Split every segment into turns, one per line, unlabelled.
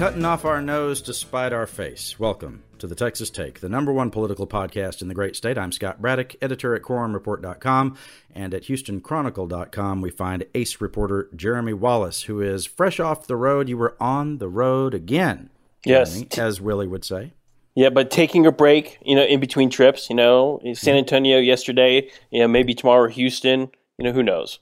Cutting off our nose to spite our face. Welcome to the Texas Take, the number one political podcast in the great state. I'm Scott Braddock, editor at quorumreport.com, and at HoustonChronicle.com we find ace reporter Jeremy Wallace, who is fresh off the road. You were on the road again.
Yes.
Jeremy, as Willie would say.
Yeah, but taking a break, you know, in between trips, you know, San Antonio yesterday, you know, maybe tomorrow Houston, you know, who knows?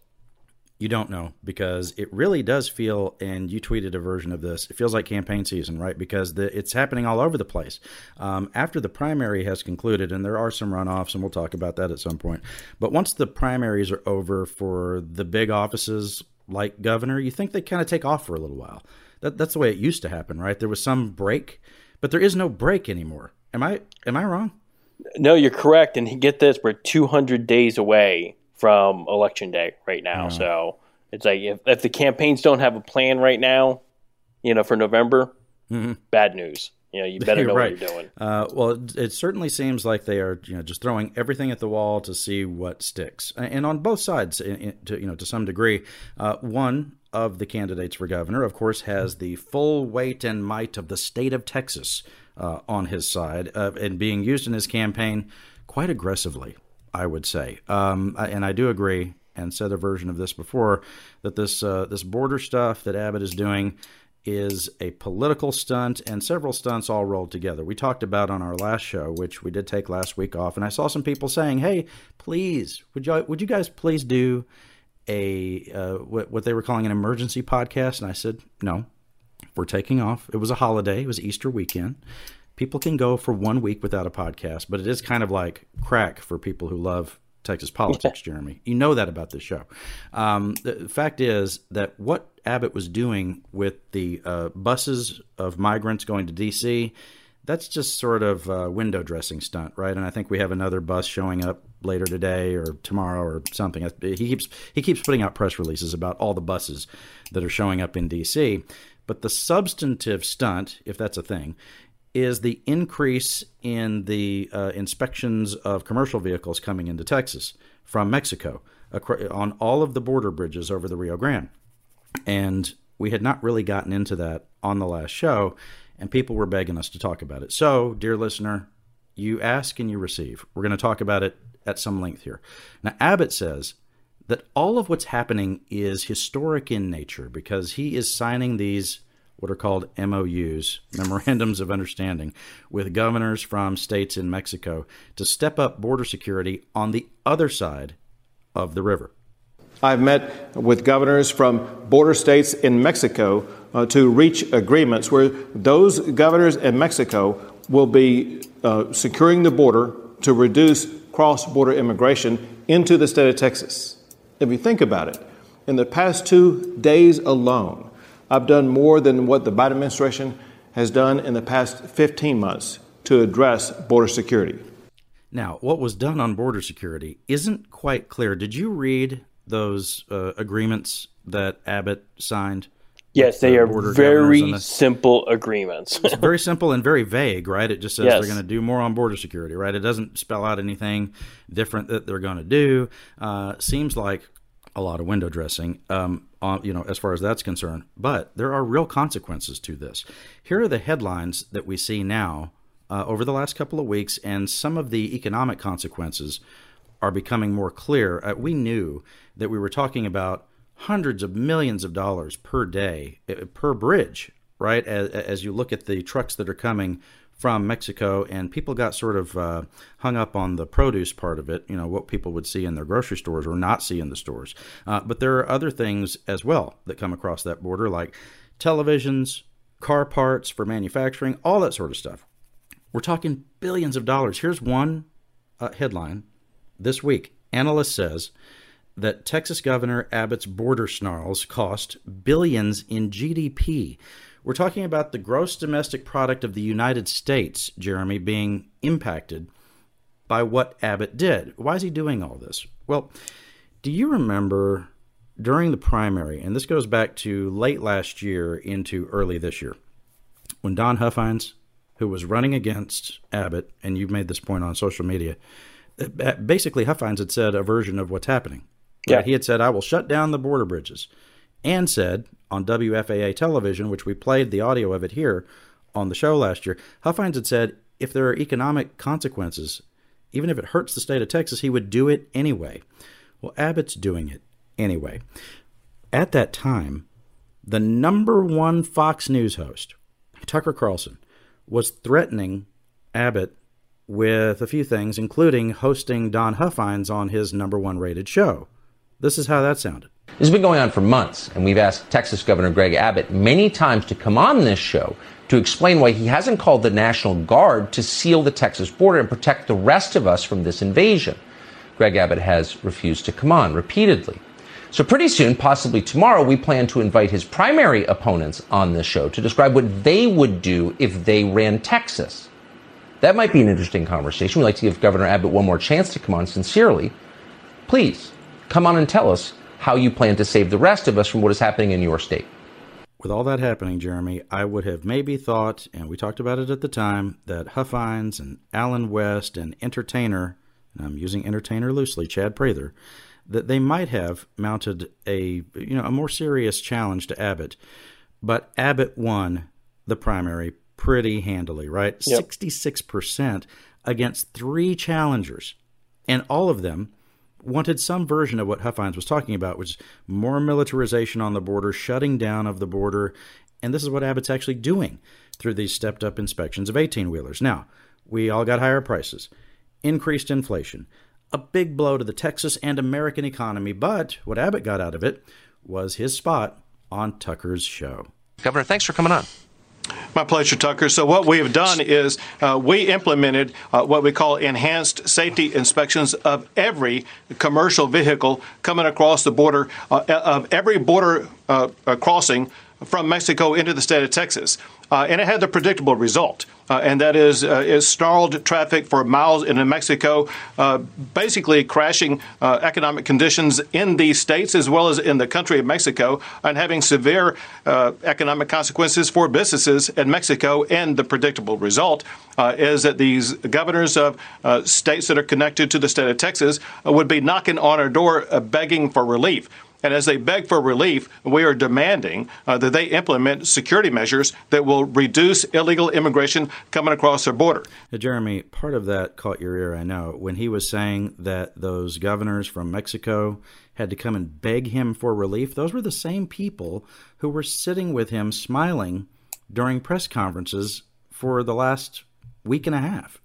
You don't know because it really does feel, and you tweeted a version of this. It feels like campaign season, right? Because the, it's happening all over the place. Um, after the primary has concluded, and there are some runoffs, and we'll talk about that at some point. But once the primaries are over for the big offices like governor, you think they kind of take off for a little while. That, that's the way it used to happen, right? There was some break, but there is no break anymore. Am I am I wrong?
No, you're correct. And get this, we're 200 days away from election day right now. So it's like if, if the campaigns don't have a plan right now, you know, for November, mm-hmm. bad news. You know, you better know right. what you're doing.
Uh, well, it, it, certainly seems like they are, you know, just throwing everything at the wall to see what sticks, and on both sides, in, in, to you know, to some degree. Uh, one of the candidates for governor, of course, has the full weight and might of the state of Texas uh, on his side, uh, and being used in his campaign quite aggressively. I would say. Um, and I do agree, and said a version of this before, that this uh, this border stuff that Abbott is doing is a political stunt and several stunts all rolled together. We talked about on our last show, which we did take last week off, and I saw some people saying, "Hey, please, would you would you guys please do a uh, what, what they were calling an emergency podcast?" And I said, "No, we're taking off. It was a holiday. It was Easter weekend people can go for one week without a podcast, but it is kind of like crack for people who love Texas politics, Jeremy. You know that about this show. Um, the fact is that what Abbott was doing with the uh, buses of migrants going to D.C., that's just sort of a window dressing stunt, right? And I think we have another bus showing up later today or tomorrow or something. He keeps he keeps putting out press releases about all the buses that are showing up in D.C. But the substantive stunt, if that's a thing, is the increase in the uh, inspections of commercial vehicles coming into Texas from Mexico on all of the border bridges over the Rio Grande. And we had not really gotten into that on the last show, and people were begging us to talk about it. So, dear listener, you ask and you receive. We're going to talk about it at some length here. Now, Abbott says that all of what's happening is historic in nature because he is signing these what are called MOUs, Memorandums of Understanding, with governors from states in Mexico to step up border security on the other side of the river.
I've met with governors from border states in Mexico uh, to reach agreements where those governors in Mexico will be uh, securing the border to reduce cross border immigration into the state of Texas. If you think about it, in the past two days alone, I've done more than what the Biden administration has done in the past 15 months to address border security.
Now, what was done on border security isn't quite clear. Did you read those uh, agreements that Abbott signed?
Yes, they are very simple agreements.
it's very simple and very vague, right? It just says yes. they're going to do more on border security, right? It doesn't spell out anything different that they're going to do. Uh, seems like a lot of window dressing, um, on, you know, as far as that's concerned. But there are real consequences to this. Here are the headlines that we see now uh, over the last couple of weeks, and some of the economic consequences are becoming more clear. Uh, we knew that we were talking about hundreds of millions of dollars per day uh, per bridge, right? As, as you look at the trucks that are coming from Mexico, and people got sort of uh, hung up on the produce part of it, you know, what people would see in their grocery stores or not see in the stores. Uh, but there are other things as well that come across that border, like televisions, car parts for manufacturing, all that sort of stuff. We're talking billions of dollars. Here's one uh, headline this week. Analyst says that Texas Governor Abbott's border snarls cost billions in GDP. We're talking about the gross domestic product of the United States, Jeremy, being impacted by what Abbott did. Why is he doing all this? Well, do you remember during the primary, and this goes back to late last year into early this year, when Don Huffines, who was running against Abbott, and you've made this point on social media, basically, Huffines had said a version of what's happening. Right? Yeah. He had said, I will shut down the border bridges, and said on WFAA television, which we played the audio of it here on the show last year, Huffines had said, if there are economic consequences, even if it hurts the state of Texas, he would do it anyway. Well, Abbott's doing it anyway. At that time, the number one Fox News host, Tucker Carlson, was threatening Abbott with a few things, including hosting Don Huffines on his number one rated show. This is how that sounded.
This has been going on for months, and we've asked Texas Governor Greg Abbott many times to come on this show to explain why he hasn't called the National Guard to seal the Texas border and protect the rest of us from this invasion. Greg Abbott has refused to come on repeatedly. So, pretty soon, possibly tomorrow, we plan to invite his primary opponents on this show to describe what they would do if they ran Texas. That might be an interesting conversation. We'd like to give Governor Abbott one more chance to come on sincerely. Please come on and tell us how you plan to save the rest of us from what is happening in your state.
With all that happening, Jeremy, I would have maybe thought, and we talked about it at the time, that Huffines and Allen West and Entertainer, and I'm using Entertainer loosely, Chad Prather, that they might have mounted a you know a more serious challenge to Abbott, but Abbott won the primary pretty handily, right? Sixty six percent against three challengers, and all of them wanted some version of what Huffines was talking about, which is more militarization on the border, shutting down of the border. And this is what Abbott's actually doing through these stepped up inspections of 18 wheelers. Now, we all got higher prices, increased inflation, a big blow to the Texas and American economy. But what Abbott got out of it was his spot on Tucker's show.
Governor, thanks for coming on.
My pleasure, Tucker. So, what we have done is uh, we implemented uh, what we call enhanced safety inspections of every commercial vehicle coming across the border, uh, of every border uh, uh, crossing from Mexico into the state of Texas. Uh, and it had the predictable result. Uh, and that is, uh, is snarled traffic for miles into Mexico, uh, basically crashing uh, economic conditions in these states as well as in the country of Mexico, and having severe economic consequences for businesses in Mexico. And the predictable result is that these governors of states that are connected to the state of Texas would be knocking on our door begging for relief. And as they beg for relief, we are demanding uh, that they implement security measures that will reduce illegal immigration coming across their border.
Now, Jeremy, part of that caught your ear, I know, when he was saying that those governors from Mexico had to come and beg him for relief. Those were the same people who were sitting with him smiling during press conferences for the last week and a half.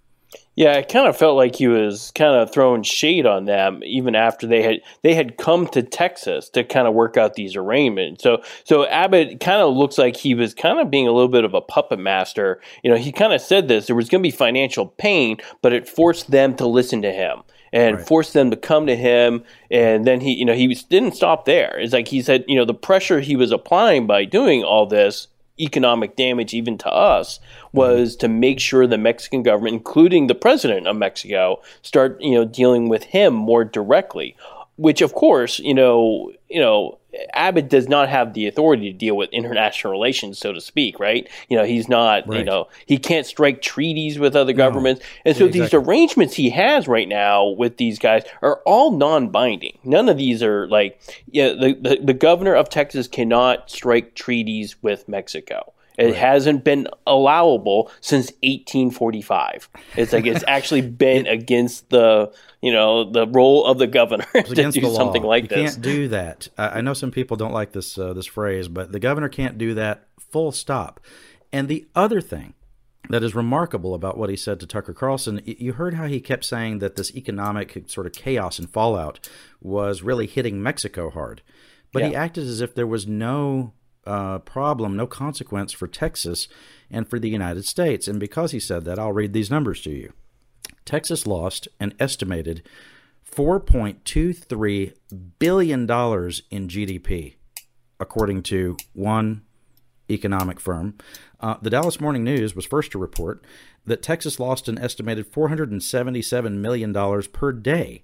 Yeah, it kind of felt like he was kind of throwing shade on them even after they had they had come to Texas to kind of work out these arraignments. So so Abbott kind of looks like he was kind of being a little bit of a puppet master. You know, he kind of said this there was going to be financial pain, but it forced them to listen to him and right. forced them to come to him. And then he, you know, he didn't stop there. It's like he said, you know, the pressure he was applying by doing all this economic damage even to us was to make sure the Mexican government, including the president of Mexico, start you know dealing with him more directly. Which, of course, you know, you know, Abbott does not have the authority to deal with international relations, so to speak, right? You know, he's not, right. you know, he can't strike treaties with other governments. No. And so yeah, exactly. these arrangements he has right now with these guys are all non binding. None of these are like, yeah, the, the, the governor of Texas cannot strike treaties with Mexico. It right. hasn't been allowable since 1845. It's like it's actually been against the you know the role of the governor to do something like
you
this.
Can't do that. I know some people don't like this uh, this phrase, but the governor can't do that. Full stop. And the other thing that is remarkable about what he said to Tucker Carlson, you heard how he kept saying that this economic sort of chaos and fallout was really hitting Mexico hard, but yeah. he acted as if there was no uh, problem, no consequence for Texas and for the United States. And because he said that, I'll read these numbers to you. Texas lost an estimated $4.23 billion in GDP, according to one economic firm. Uh, the Dallas Morning News was first to report that Texas lost an estimated $477 million per day.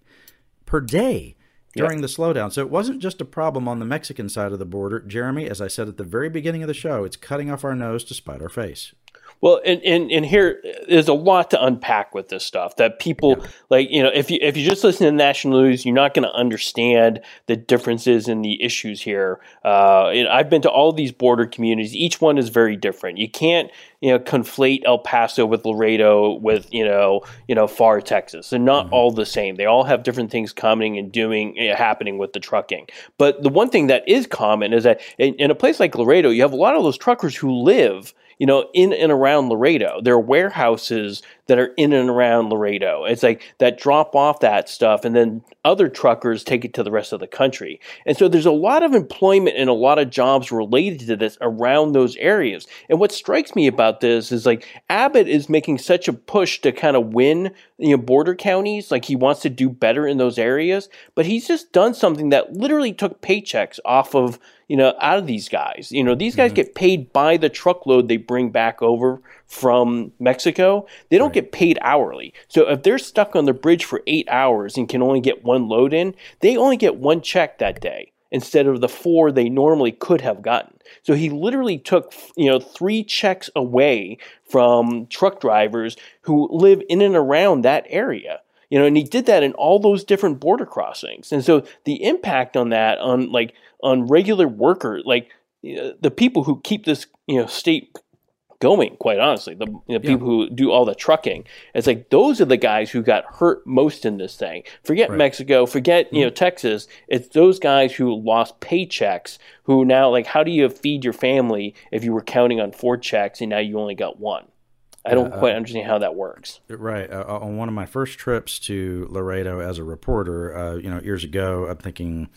Per day during the slowdown. So it wasn't just a problem on the Mexican side of the border. Jeremy, as I said at the very beginning of the show, it's cutting off our nose to spite our face.
Well, and, and, and here there's a lot to unpack with this stuff that people yeah. like, you know, if you, if you just listen to national news, you're not going to understand the differences in the issues here. Uh, I've been to all these border communities. Each one is very different. You can't, you know, conflate El Paso with Laredo with, you know, you know, far Texas. They're not mm-hmm. all the same. They all have different things coming and doing, uh, happening with the trucking. But the one thing that is common is that in, in a place like Laredo, you have a lot of those truckers who live – you know, in and around Laredo. There are warehouses that are in and around Laredo. It's like that drop off that stuff, and then other truckers take it to the rest of the country. And so there's a lot of employment and a lot of jobs related to this around those areas. And what strikes me about this is like Abbott is making such a push to kind of win, you know, border counties. Like he wants to do better in those areas, but he's just done something that literally took paychecks off of you know, out of these guys. You know, these guys mm-hmm. get paid by the truckload they bring back over from Mexico. They don't right. get paid hourly. So if they're stuck on the bridge for eight hours and can only get one load in, they only get one check that day instead of the four they normally could have gotten. So he literally took, you know, three checks away from truck drivers who live in and around that area you know and he did that in all those different border crossings and so the impact on that on like on regular worker, like the people who keep this you know state going. Quite honestly, the, the people who do all the trucking, it's like those are the guys who got hurt most in this thing. Forget right. Mexico, forget mm-hmm. you know Texas. It's those guys who lost paychecks. Who now like, how do you feed your family if you were counting on four checks and now you only got one? I don't uh, quite understand how that works.
Right. Uh, on one of my first trips to Laredo as a reporter, uh, you know, years ago, I'm thinking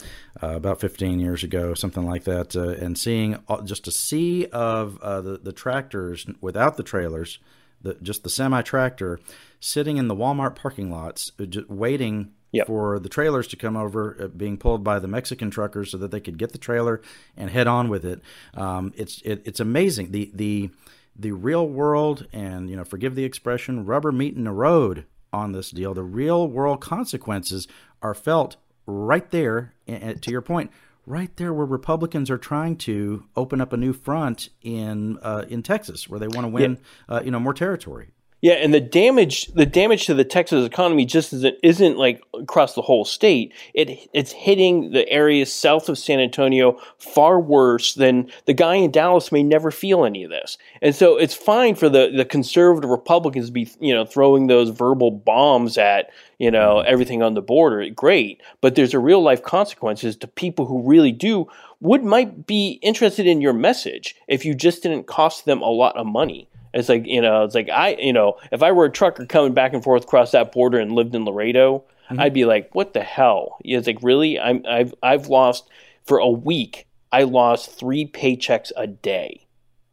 uh, about 15 years ago, something like that, uh, and seeing just a sea of uh, the, the tractors without the trailers, the, just the semi tractor sitting in the Walmart parking lots, just waiting Yep. for the trailers to come over, uh, being pulled by the Mexican truckers, so that they could get the trailer and head on with it. Um, it's it, it's amazing the the the real world and you know forgive the expression rubber meeting the road on this deal the real world consequences are felt right there and to your point right there where republicans are trying to open up a new front in uh, in texas where they want to win yeah. uh, you know more territory
yeah, and the damage the damage to the Texas economy just isn't, isn't like across the whole state. It it's hitting the areas south of San Antonio far worse than the guy in Dallas may never feel any of this. And so it's fine for the the conservative Republicans to be you know throwing those verbal bombs at you know everything on the border. Great, but there's a real life consequences to people who really do would might be interested in your message if you just didn't cost them a lot of money. It's like you know, it's like I you know, if I were a trucker coming back and forth across that border and lived in Laredo, mm-hmm. I'd be like, what the hell? It's like really, I'm I've I've lost for a week. I lost three paychecks a day.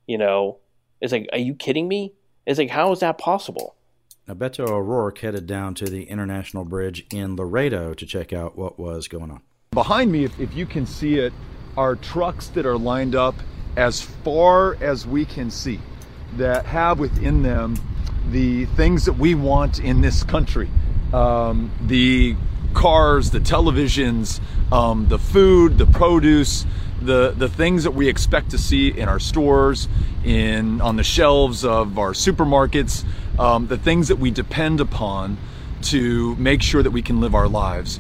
You know, it's like, are you kidding me? It's like, how is that possible?
Now, Beto O'Rourke headed down to the International Bridge in Laredo to check out what was going on.
Behind me, if, if you can see it, are trucks that are lined up as far as we can see that have within them the things that we want in this country um, the cars, the televisions, um, the food, the produce, the the things that we expect to see in our stores, in on the shelves of our supermarkets, um, the things that we depend upon to make sure that we can live our lives.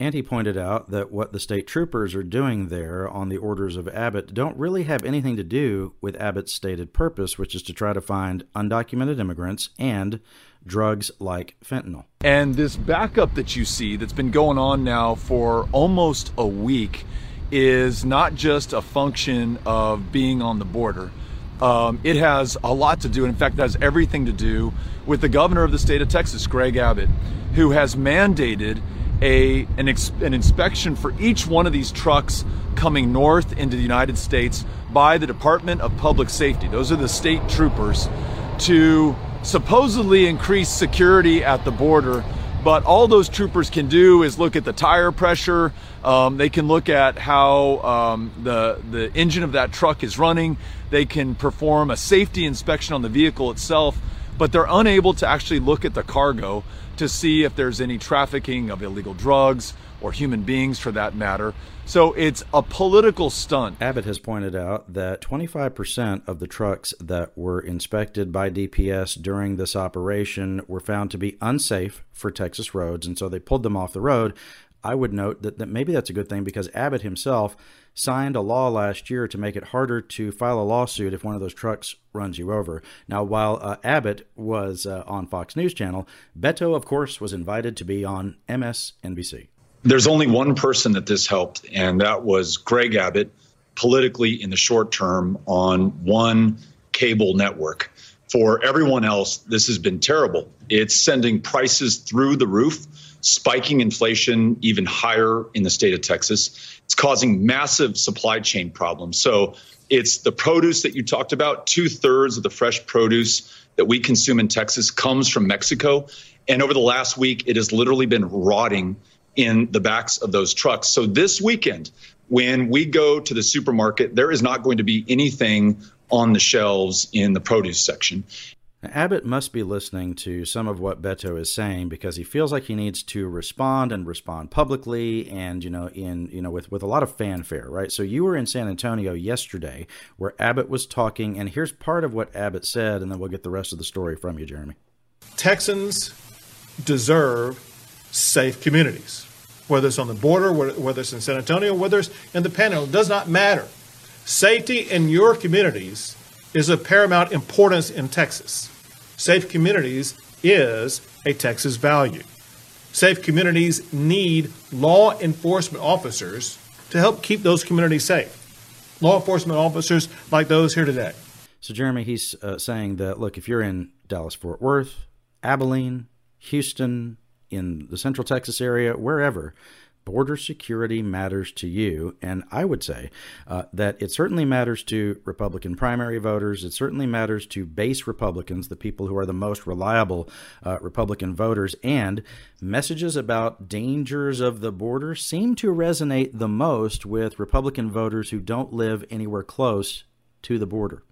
And he pointed out that what the state troopers are doing there on the orders of Abbott don't really have anything to do with Abbott's stated purpose, which is to try to find undocumented immigrants and drugs like fentanyl.
And this backup that you see that's been going on now for almost a week is not just a function of being on the border. Um, it has a lot to do, in fact, it has everything to do with the governor of the state of Texas, Greg Abbott, who has mandated a an, an inspection for each one of these trucks coming north into the United States by the Department of Public Safety. Those are the state troopers to supposedly increase security at the border. But all those troopers can do is look at the tire pressure. Um, they can look at how um, the the engine of that truck is running. They can perform a safety inspection on the vehicle itself. But they're unable to actually look at the cargo to see if there's any trafficking of illegal drugs or human beings for that matter. So it's a political stunt.
Abbott has pointed out that 25% of the trucks that were inspected by DPS during this operation were found to be unsafe for Texas roads, and so they pulled them off the road. I would note that, that maybe that's a good thing because Abbott himself signed a law last year to make it harder to file a lawsuit if one of those trucks runs you over. Now, while uh, Abbott was uh, on Fox News Channel, Beto, of course, was invited to be on MSNBC.
There's only one person that this helped, and that was Greg Abbott, politically in the short term on one cable network. For everyone else, this has been terrible. It's sending prices through the roof, spiking inflation even higher in the state of Texas. Causing massive supply chain problems. So it's the produce that you talked about. Two thirds of the fresh produce that we consume in Texas comes from Mexico. And over the last week, it has literally been rotting in the backs of those trucks. So this weekend, when we go to the supermarket, there is not going to be anything on the shelves in the produce section.
Abbott must be listening to some of what Beto is saying because he feels like he needs to respond and respond publicly and you know in you know with with a lot of fanfare, right? So you were in San Antonio yesterday where Abbott was talking and here's part of what Abbott said and then we'll get the rest of the story from you, Jeremy.
Texans deserve safe communities. Whether it's on the border, whether it's in San Antonio, whether it's in the panhandle, does not matter. Safety in your communities is of paramount importance in Texas. Safe communities is a Texas value. Safe communities need law enforcement officers to help keep those communities safe. Law enforcement officers like those here today.
So, Jeremy, he's uh, saying that look, if you're in Dallas Fort Worth, Abilene, Houston, in the Central Texas area, wherever, border security matters to you. And I would say uh, that it certainly matters to Republican primary voters. It certainly matters to base Republicans, the people who are the most reliable uh, Republican voters. And messages about dangers of the border seem to resonate the most with Republican voters who don't live anywhere close to the border.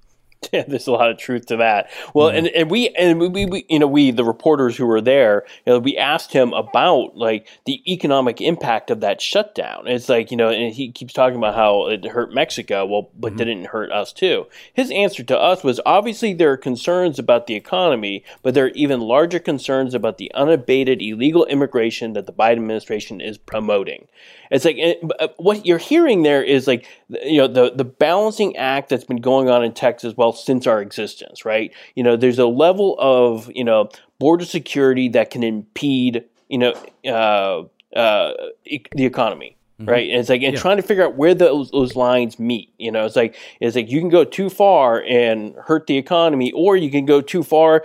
Yeah, there's a lot of truth to that. Well, mm-hmm. and, and we and we, we, you know we the reporters who were there, you know, we asked him about like the economic impact of that shutdown. It's like you know, and he keeps talking about how it hurt Mexico, well, but mm-hmm. didn't hurt us too. His answer to us was obviously there are concerns about the economy, but there are even larger concerns about the unabated illegal immigration that the Biden administration is promoting. It's like it, uh, what you're hearing there is like you know the the balancing act that's been going on in Texas well since our existence, right? You know, there's a level of you know border security that can impede you know uh, uh, e- the economy. Mm-hmm. Right, and it's like and yeah. trying to figure out where those those lines meet. You know, it's like it's like you can go too far and hurt the economy, or you can go too far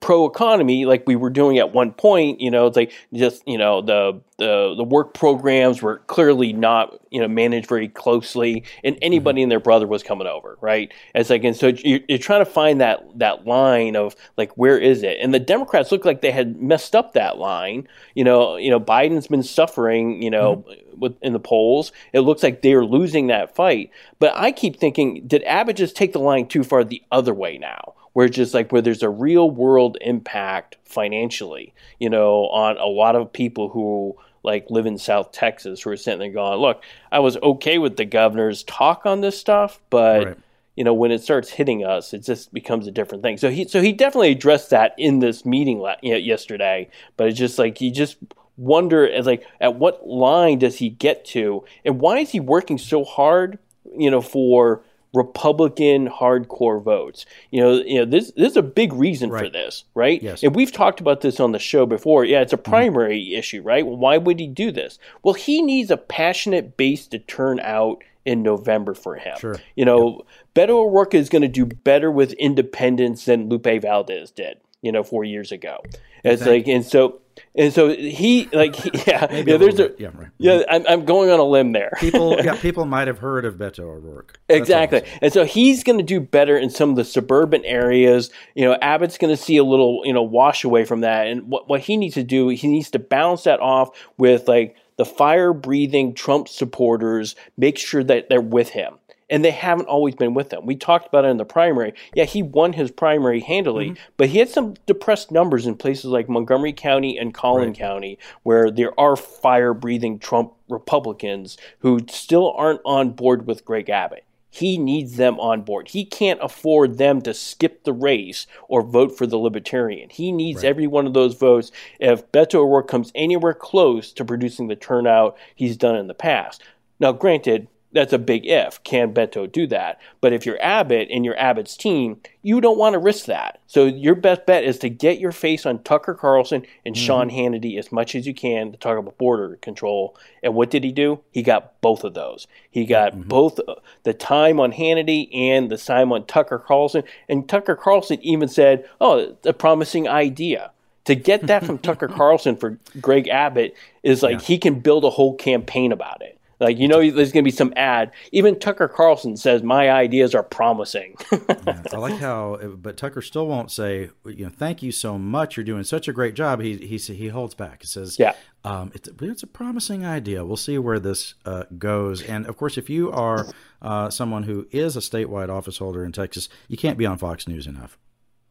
pro economy, like we were doing at one point. You know, it's like just you know the the the work programs were clearly not you know managed very closely, and anybody mm-hmm. and their brother was coming over, right? It's like and so you're, you're, trying to find that that line of like where is it? And the Democrats look like they had messed up that line. You know, you know Biden's been suffering. You know. Mm-hmm. With, in the polls, it looks like they're losing that fight. But I keep thinking, did Abbott just take the line too far the other way now? where it's just like where there's a real world impact financially, you know, on a lot of people who like live in South Texas who are sitting there going, look, I was okay with the governor's talk on this stuff, but right. you know, when it starts hitting us, it just becomes a different thing. So he, so he definitely addressed that in this meeting la- yesterday, but it's just like, he just wonder as like, at what line does he get to and why is he working so hard, you know, for, Republican hardcore votes. You know, you know this this is a big reason right. for this, right?
Yes.
And we've talked about this on the show before. Yeah, it's a mm-hmm. primary mm-hmm. issue, right? Well, why would he do this? Well, he needs a passionate base to turn out in November for him.
Sure.
You know, Beto O'Rourke is going to do better with independents than Lupe Valdez did, you know, four years ago. It's like, and so and so he like he, yeah
Maybe
yeah
there's a, yeah right.
yeah I'm, I'm going on a limb there.
People yeah people might have heard of Beto O'Rourke.
That's exactly. and so he's going to do better in some of the suburban areas. You know Abbott's going to see a little you know wash away from that. And what what he needs to do he needs to balance that off with like the fire breathing Trump supporters make sure that they're with him and they haven't always been with him. We talked about it in the primary. Yeah, he won his primary handily, mm-hmm. but he had some depressed numbers in places like Montgomery County and Collin right. County, where there are fire breathing Trump Republicans who still aren't on board with Greg Abbott. He needs them on board. He can't afford them to skip the race or vote for the Libertarian. He needs right. every one of those votes if Beto O'Rourke comes anywhere close to producing the turnout he's done in the past. Now, granted, that's a big if. Can Beto do that? But if you're Abbott and you're Abbott's team, you don't want to risk that. So your best bet is to get your face on Tucker Carlson and mm-hmm. Sean Hannity as much as you can to talk about border control. And what did he do? He got both of those. He got mm-hmm. both the time on Hannity and the time on Tucker Carlson. And Tucker Carlson even said, "Oh, a promising idea." To get that from Tucker Carlson for Greg Abbott is like yeah. he can build a whole campaign about it. Like you know, there's going to be some ad. Even Tucker Carlson says my ideas are promising.
yeah, I like how, but Tucker still won't say, you know, thank you so much. You're doing such a great job. He he he holds back. He says,
yeah,
um, it's it's a promising idea. We'll see where this uh, goes. And of course, if you are uh, someone who is a statewide office holder in Texas, you can't be on Fox News enough.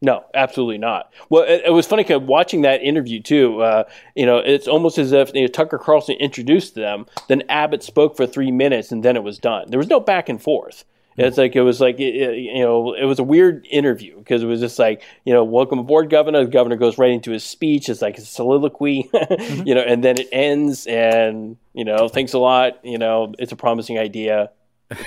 No, absolutely not. Well, it, it was funny because watching that interview too. Uh, you know, it's almost as if you know, Tucker Carlson introduced them, then Abbott spoke for three minutes, and then it was done. There was no back and forth. It's like it was like it, you know it was a weird interview because it was just like you know welcome aboard governor. The governor goes right into his speech. It's like a soliloquy, mm-hmm. you know, and then it ends and you know thanks a lot. You know it's a promising idea.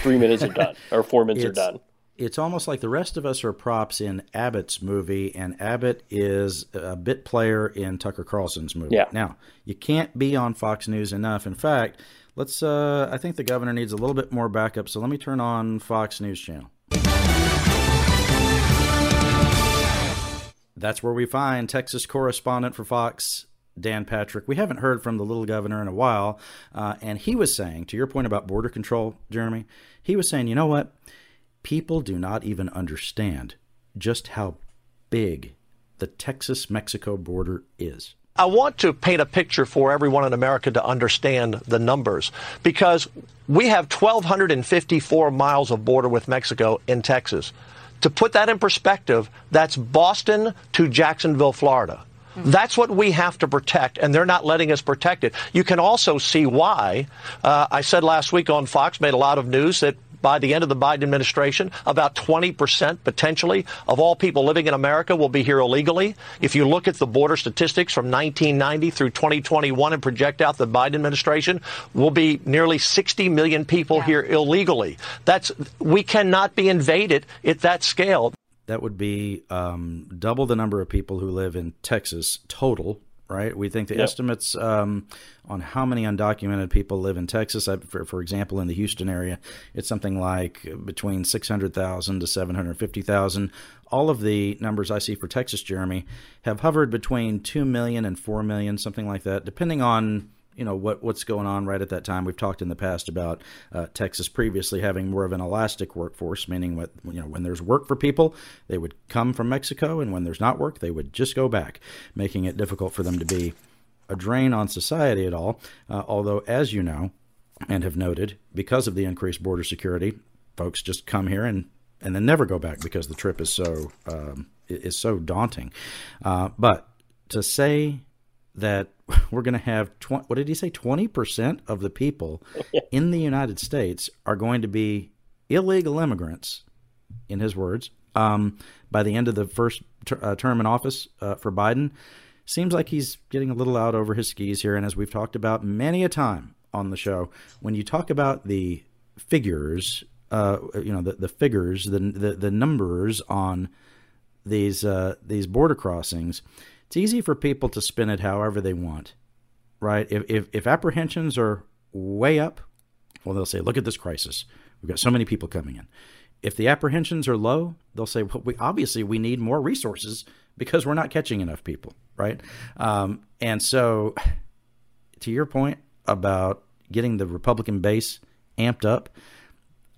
Three minutes are done or four minutes are done
it's almost like the rest of us are props in Abbott's movie, and Abbott is a bit player in Tucker Carlson's movie.
Yeah.
Now, you can't be on Fox News enough. In fact, let's. Uh, I think the governor needs a little bit more backup. So let me turn on Fox News Channel. That's where we find Texas correspondent for Fox, Dan Patrick. We haven't heard from the little governor in a while, uh, and he was saying, to your point about border control, Jeremy, he was saying, you know what? People do not even understand just how big the Texas Mexico border is.
I want to paint a picture for everyone in America to understand the numbers because we have 1,254 miles of border with Mexico in Texas. To put that in perspective, that's Boston to Jacksonville, Florida. That's what we have to protect, and they're not letting us protect it. You can also see why. Uh, I said last week on Fox, made a lot of news that by the end of the Biden administration, about 20% potentially of all people living in America will be here illegally. If you look at the border statistics from 1990 through 2021 and project out the Biden administration, will be nearly 60 million people yeah. here illegally. That's we cannot be invaded at that scale.
That would be um, double the number of people who live in Texas total right? We think the yep. estimates um, on how many undocumented people live in Texas, for, for example, in the Houston area, it's something like between 600,000 to 750,000. All of the numbers I see for Texas, Jeremy, have hovered between 2 million and 4 million, something like that, depending on you know what what's going on right at that time. We've talked in the past about uh, Texas previously having more of an elastic workforce, meaning what you know when there's work for people, they would come from Mexico, and when there's not work, they would just go back, making it difficult for them to be a drain on society at all. Uh, although, as you know and have noted, because of the increased border security, folks just come here and and then never go back because the trip is so um, is so daunting. Uh, but to say that we're going to have tw- what did he say? 20% of the people in the United States are going to be illegal immigrants in his words. Um, by the end of the first ter- uh, term in office uh, for Biden seems like he's getting a little out over his skis here. And as we've talked about many a time on the show when you talk about the figures uh, you know the, the figures the, the the numbers on these uh, these border crossings it's easy for people to spin it however they want, right? If, if, if apprehensions are way up, well, they'll say, look at this crisis. We've got so many people coming in. If the apprehensions are low, they'll say, well, we, obviously we need more resources because we're not catching enough people, right? Um, and so, to your point about getting the Republican base amped up,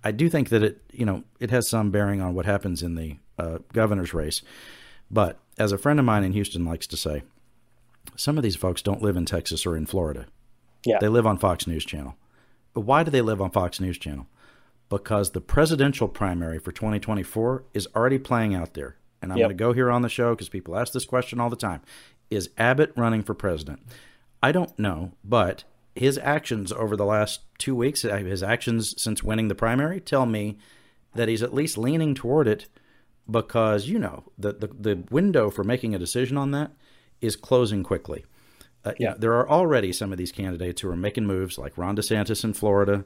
I do think that it, you know, it has some bearing on what happens in the uh, governor's race. But as a friend of mine in Houston likes to say, some of these folks don't live in Texas or in Florida.
Yeah.
They live on Fox News Channel. But why do they live on Fox News Channel? because the presidential primary for 2024 is already playing out there. And I'm yep. going to go here on the show because people ask this question all the time Is Abbott running for president? I don't know, but his actions over the last two weeks, uh, his actions since winning the primary, tell me that he's at least leaning toward it because, you know, the, the, the window for making a decision on that is closing quickly. Uh, yeah. there are already some of these candidates who are making moves, like Ron DeSantis in Florida,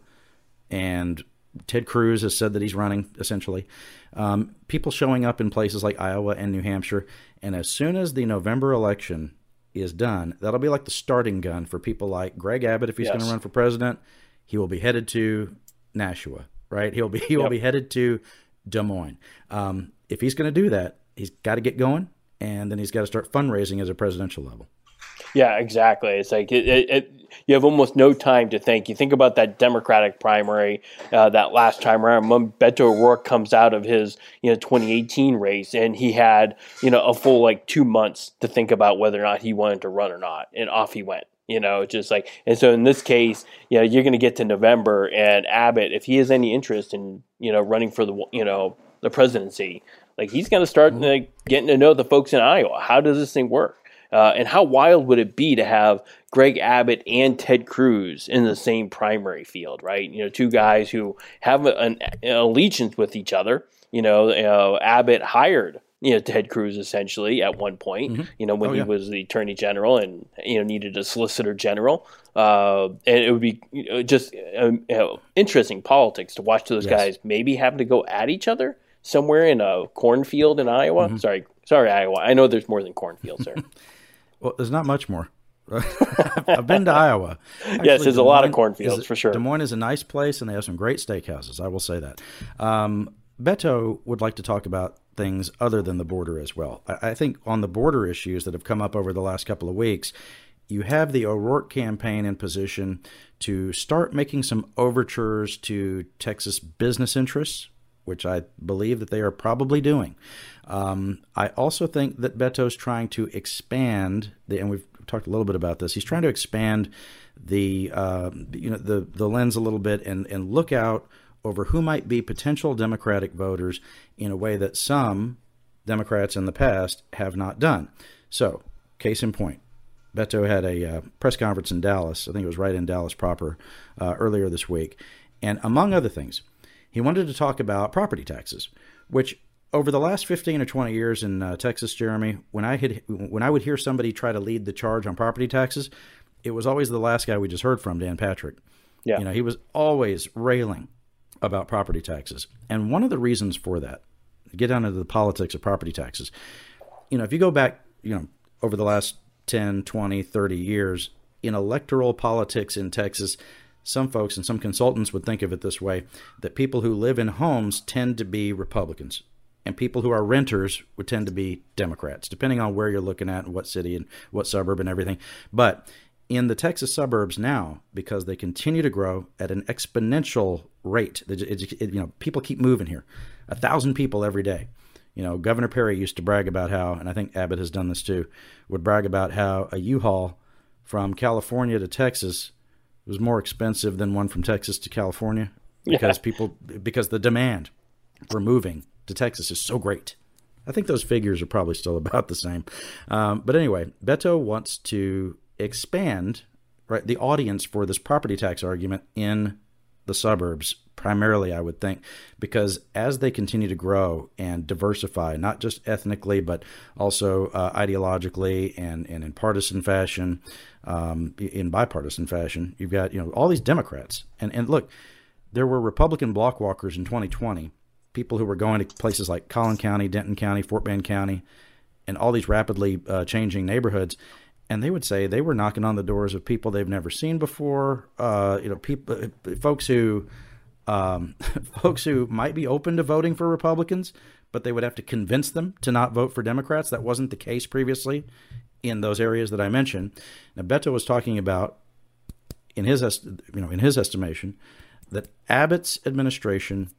and Ted Cruz has said that he's running, essentially. Um, people showing up in places like Iowa and New Hampshire. And as soon as the November election is done, that'll be like the starting gun for people like Greg Abbott if he's yes. going to run for president. He will be headed to Nashua, right? He'll be he will yep. be headed to Des Moines. Um, if he's going to do that, he's got to get going, and then he's got to start fundraising as a presidential level.
Yeah, exactly. It's like it, it, it, you have almost no time to think. You think about that Democratic primary uh, that last time around. When Beto O'Rourke comes out of his you know 2018 race, and he had you know a full like two months to think about whether or not he wanted to run or not, and off he went. You know, just like and so in this case, you know, you're going to get to November, and Abbott, if he has any interest in you know running for the you know the presidency, like he's going to start mm-hmm. like, getting to know the folks in Iowa. How does this thing work? Uh, and how wild would it be to have Greg Abbott and Ted Cruz in the same primary field, right? You know, two guys who have an, an allegiance with each other. You know, uh, Abbott hired you know Ted Cruz essentially at one point. Mm-hmm. You know, when oh, yeah. he was the Attorney General and you know needed a Solicitor General, uh, and it would be you know, just um, you know, interesting politics to watch those yes. guys maybe having to go at each other somewhere in a cornfield in Iowa. Mm-hmm. Sorry, sorry, Iowa. I know there's more than cornfields there.
Well, there's not much more. I've been to Iowa.
Actually, yes, there's Des a lot of cornfields is, for sure.
Des Moines is a nice place, and they have some great steakhouses. I will say that. Um, Beto would like to talk about things other than the border as well. I, I think on the border issues that have come up over the last couple of weeks, you have the O'Rourke campaign in position to start making some overtures to Texas business interests, which I believe that they are probably doing. Um, I also think that Beto's trying to expand the, and we've talked a little bit about this. He's trying to expand the uh, you know the the lens a little bit and and look out over who might be potential Democratic voters in a way that some Democrats in the past have not done. So, case in point, Beto had a uh, press conference in Dallas. I think it was right in Dallas proper uh, earlier this week, and among other things, he wanted to talk about property taxes, which over the last 15 or 20 years in uh, Texas, Jeremy, when I had when I would hear somebody try to lead the charge on property taxes, it was always the last guy we just heard from, Dan Patrick. Yeah. You know, he was always railing about property taxes. And one of the reasons for that, get down into the politics of property taxes. You know, if you go back, you know, over the last 10, 20, 30 years in electoral politics in Texas, some folks and some consultants would think of it this way that people who live in homes tend to be Republicans and people who are renters would tend to be Democrats, depending on where you're looking at and what city and what suburb and everything. But in the Texas suburbs now, because they continue to grow at an exponential rate, it, it, it, you know, people keep moving here, a thousand people every day. You know, Governor Perry used to brag about how, and I think Abbott has done this too, would brag about how a U-Haul from California to Texas was more expensive than one from Texas to California because yeah. people because the demand for moving to Texas is so great. I think those figures are probably still about the same. Um, but anyway, Beto wants to expand right the audience for this property tax argument in the suburbs primarily i would think because as they continue to grow and diversify not just ethnically but also uh, ideologically and, and in partisan fashion um, in bipartisan fashion you've got you know all these democrats and and look there were republican block walkers in 2020 people who were going to places like Collin County, Denton County, Fort Bend County, and all these rapidly uh, changing neighborhoods. And they would say they were knocking on the doors of people they've never seen before. Uh, you know, people, uh, folks who, um, folks who might be open to voting for Republicans, but they would have to convince them to not vote for Democrats. That wasn't the case previously in those areas that I mentioned. Now, Beto was talking about, in his, you know, in his estimation, that Abbott's administration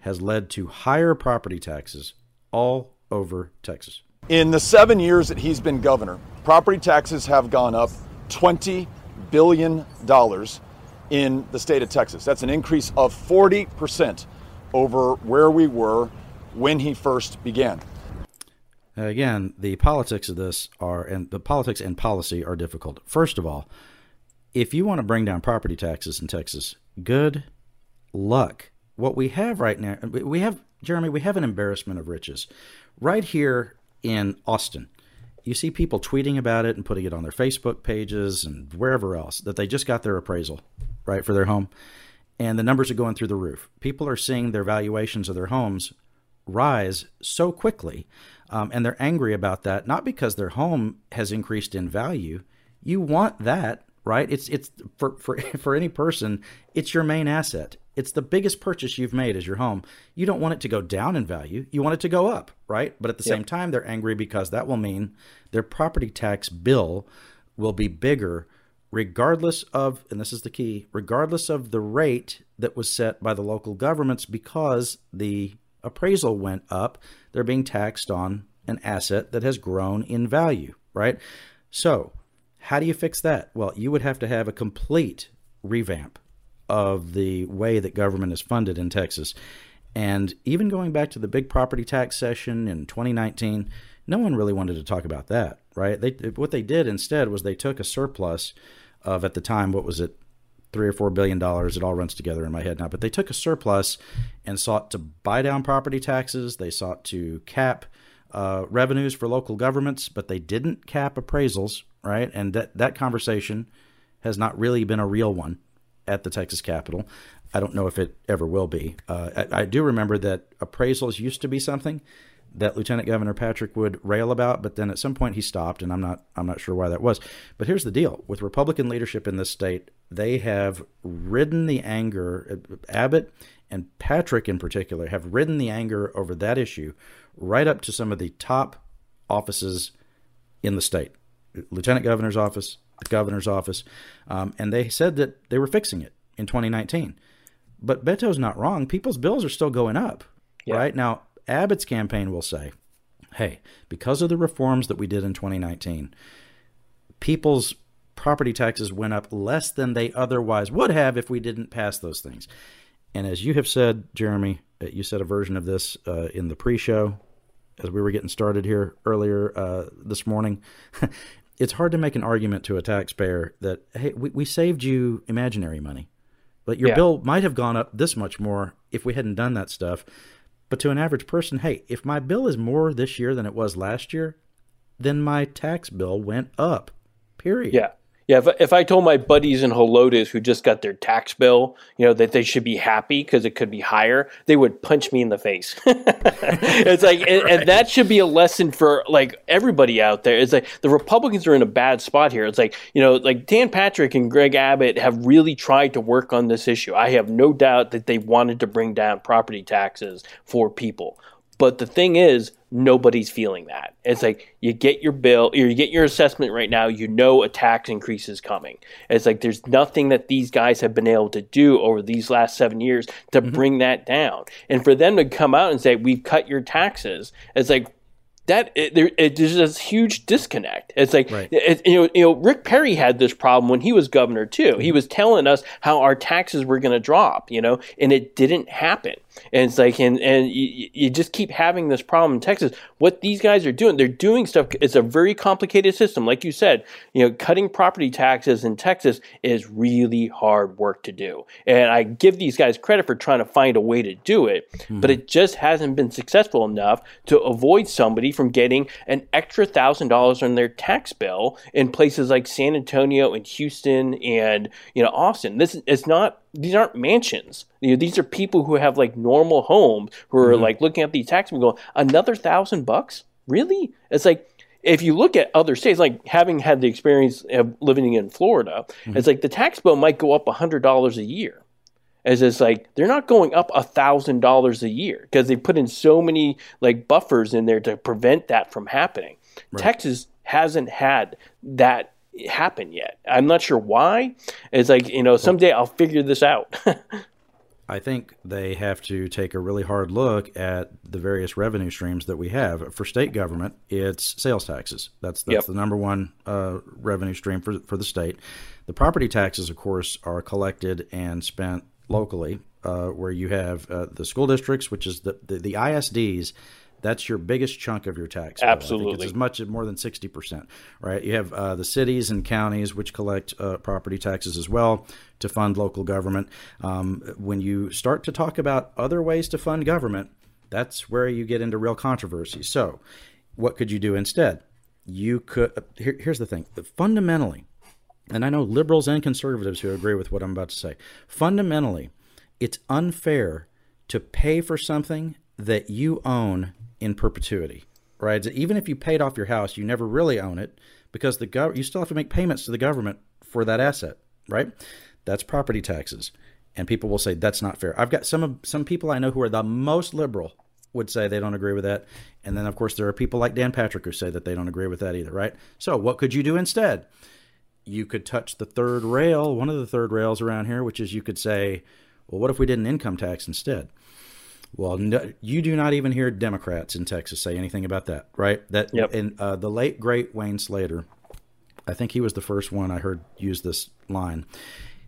has led to higher property taxes all over Texas.
In the seven years that he's been governor, property taxes have gone up $20 billion. In the state of Texas. That's an increase of 40% over where we were when he first began.
Again, the politics of this are, and the politics and policy are difficult. First of all, if you want to bring down property taxes in Texas, good luck. What we have right now, we have, Jeremy, we have an embarrassment of riches. Right here in Austin, you see people tweeting about it and putting it on their Facebook pages and wherever else that they just got their appraisal, right, for their home. And the numbers are going through the roof. People are seeing their valuations of their homes rise so quickly um, and they're angry about that, not because their home has increased in value. You want that, right? It's it's for for for any person, it's your main asset. It's the biggest purchase you've made is your home. You don't want it to go down in value. You want it to go up, right? But at the yep. same time, they're angry because that will mean their property tax bill will be bigger regardless of and this is the key regardless of the rate that was set by the local governments because the appraisal went up they're being taxed on an asset that has grown in value, right? So, how do you fix that? Well, you would have to have a complete revamp of the way that government is funded in Texas. And even going back to the big property tax session in 2019, no one really wanted to talk about that, right? They what they did instead was they took a surplus of at the time what was it three or four billion dollars. It all runs together in my head now. But they took a surplus and sought to buy down property taxes. They sought to cap uh, revenues for local governments, but they didn't cap appraisals, right? And that that conversation has not really been a real one at the Texas Capitol. I don't know if it ever will be. Uh, I, I do remember that appraisals used to be something that Lieutenant Governor Patrick would rail about, but then at some point he stopped, and I'm not I'm not sure why that was. But here's the deal: with Republican leadership in this state, they have ridden the anger. Abbott and Patrick, in particular, have ridden the anger over that issue right up to some of the top offices in the state, Lieutenant Governor's office, the Governor's office, um, and they said that they were fixing it in 2019. But Beto's not wrong. People's bills are still going up. Yeah. Right now, Abbott's campaign will say, hey, because of the reforms that we did in 2019, people's property taxes went up less than they otherwise would have if we didn't pass those things. And as you have said, Jeremy, uh, you said a version of this uh, in the pre show as we were getting started here earlier uh, this morning. it's hard to make an argument to a taxpayer that, hey, we, we saved you imaginary money, but your yeah. bill might have gone up this much more if we hadn't done that stuff. But to an average person, hey, if my bill is more this year than it was last year, then my tax bill went up. Period.
Yeah. Yeah, if, if I told my buddies in Helotes who just got their tax bill, you know, that they should be happy because it could be higher, they would punch me in the face. it's like, and, right. and, that should be a lesson for like everybody out there. It's like the Republicans are in a bad spot here. It's like, you know, like Dan Patrick and Greg Abbott have really tried to work on this issue. I have no doubt that they wanted to bring down property taxes for people. But the thing is, nobody's feeling that. It's like you get your bill, or you get your assessment right now, you know a tax increase is coming. It's like there's nothing that these guys have been able to do over these last seven years to mm-hmm. bring that down. And for them to come out and say, we've cut your taxes, it's like, that it, there, it, there's this huge disconnect. It's like right. it, you know, you know, Rick Perry had this problem when he was governor too. Mm-hmm. He was telling us how our taxes were going to drop, you know, and it didn't happen. And it's like, and and you, you, just keep having this problem in Texas. What these guys are doing, they're doing stuff. It's a very complicated system, like you said. You know, cutting property taxes in Texas is really hard work to do, and I give these guys credit for trying to find a way to do it, mm-hmm. but it just hasn't been successful enough to avoid somebody from getting an extra thousand dollars on their tax bill in places like San Antonio and Houston and you know Austin. This is not these aren't mansions. You know, these are people who have like normal homes who are mm-hmm. like looking at these tax and going, another thousand bucks? Really? It's like if you look at other states, like having had the experience of living in Florida, mm-hmm. it's like the tax bill might go up hundred dollars a year. As it's like they're not going up a thousand dollars a year because they put in so many like buffers in there to prevent that from happening. Right. Texas hasn't had that happen yet. I'm not sure why. It's like, you know, someday I'll figure this out.
I think they have to take a really hard look at the various revenue streams that we have. For state government, it's sales taxes. That's that's yep. the number one uh, revenue stream for for the state. The property taxes, of course, are collected and spent locally, uh, where you have uh, the school districts, which is the, the, the ISDs that's your biggest chunk of your tax
bill. Absolutely,
it's as much as more than sixty percent. Right? You have uh, the cities and counties which collect uh, property taxes as well to fund local government. Um, when you start to talk about other ways to fund government, that's where you get into real controversy. So, what could you do instead? You could. Here, here's the thing. Fundamentally, and I know liberals and conservatives who agree with what I'm about to say. Fundamentally, it's unfair to pay for something that you own in perpetuity, right? Even if you paid off your house, you never really own it because the gov- you still have to make payments to the government for that asset, right? That's property taxes. And people will say that's not fair. I've got some of, some people I know who are the most liberal would say they don't agree with that. And then of course there are people like Dan Patrick who say that they don't agree with that either, right? So what could you do instead? You could touch the third rail, one of the third rails around here, which is you could say, well, what if we did an income tax instead? Well, no, you do not even hear Democrats in Texas say anything about that, right? That
yep.
and uh, the late great Wayne Slater, I think he was the first one I heard use this line.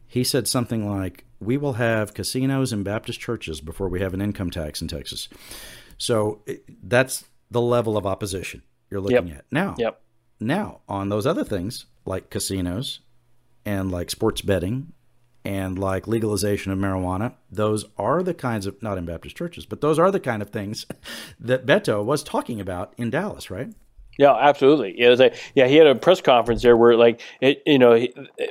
He said something like, "We will have casinos and Baptist churches before we have an income tax in Texas." So that's the level of opposition you're looking
yep.
at now.
Yep.
Now on those other things like casinos and like sports betting and like legalization of marijuana, those are the kinds of not in Baptist churches, but those are the kind of things that Beto was talking about in Dallas, right?
Yeah, absolutely. Yeah, a, yeah, he had a press conference there where like it, you know,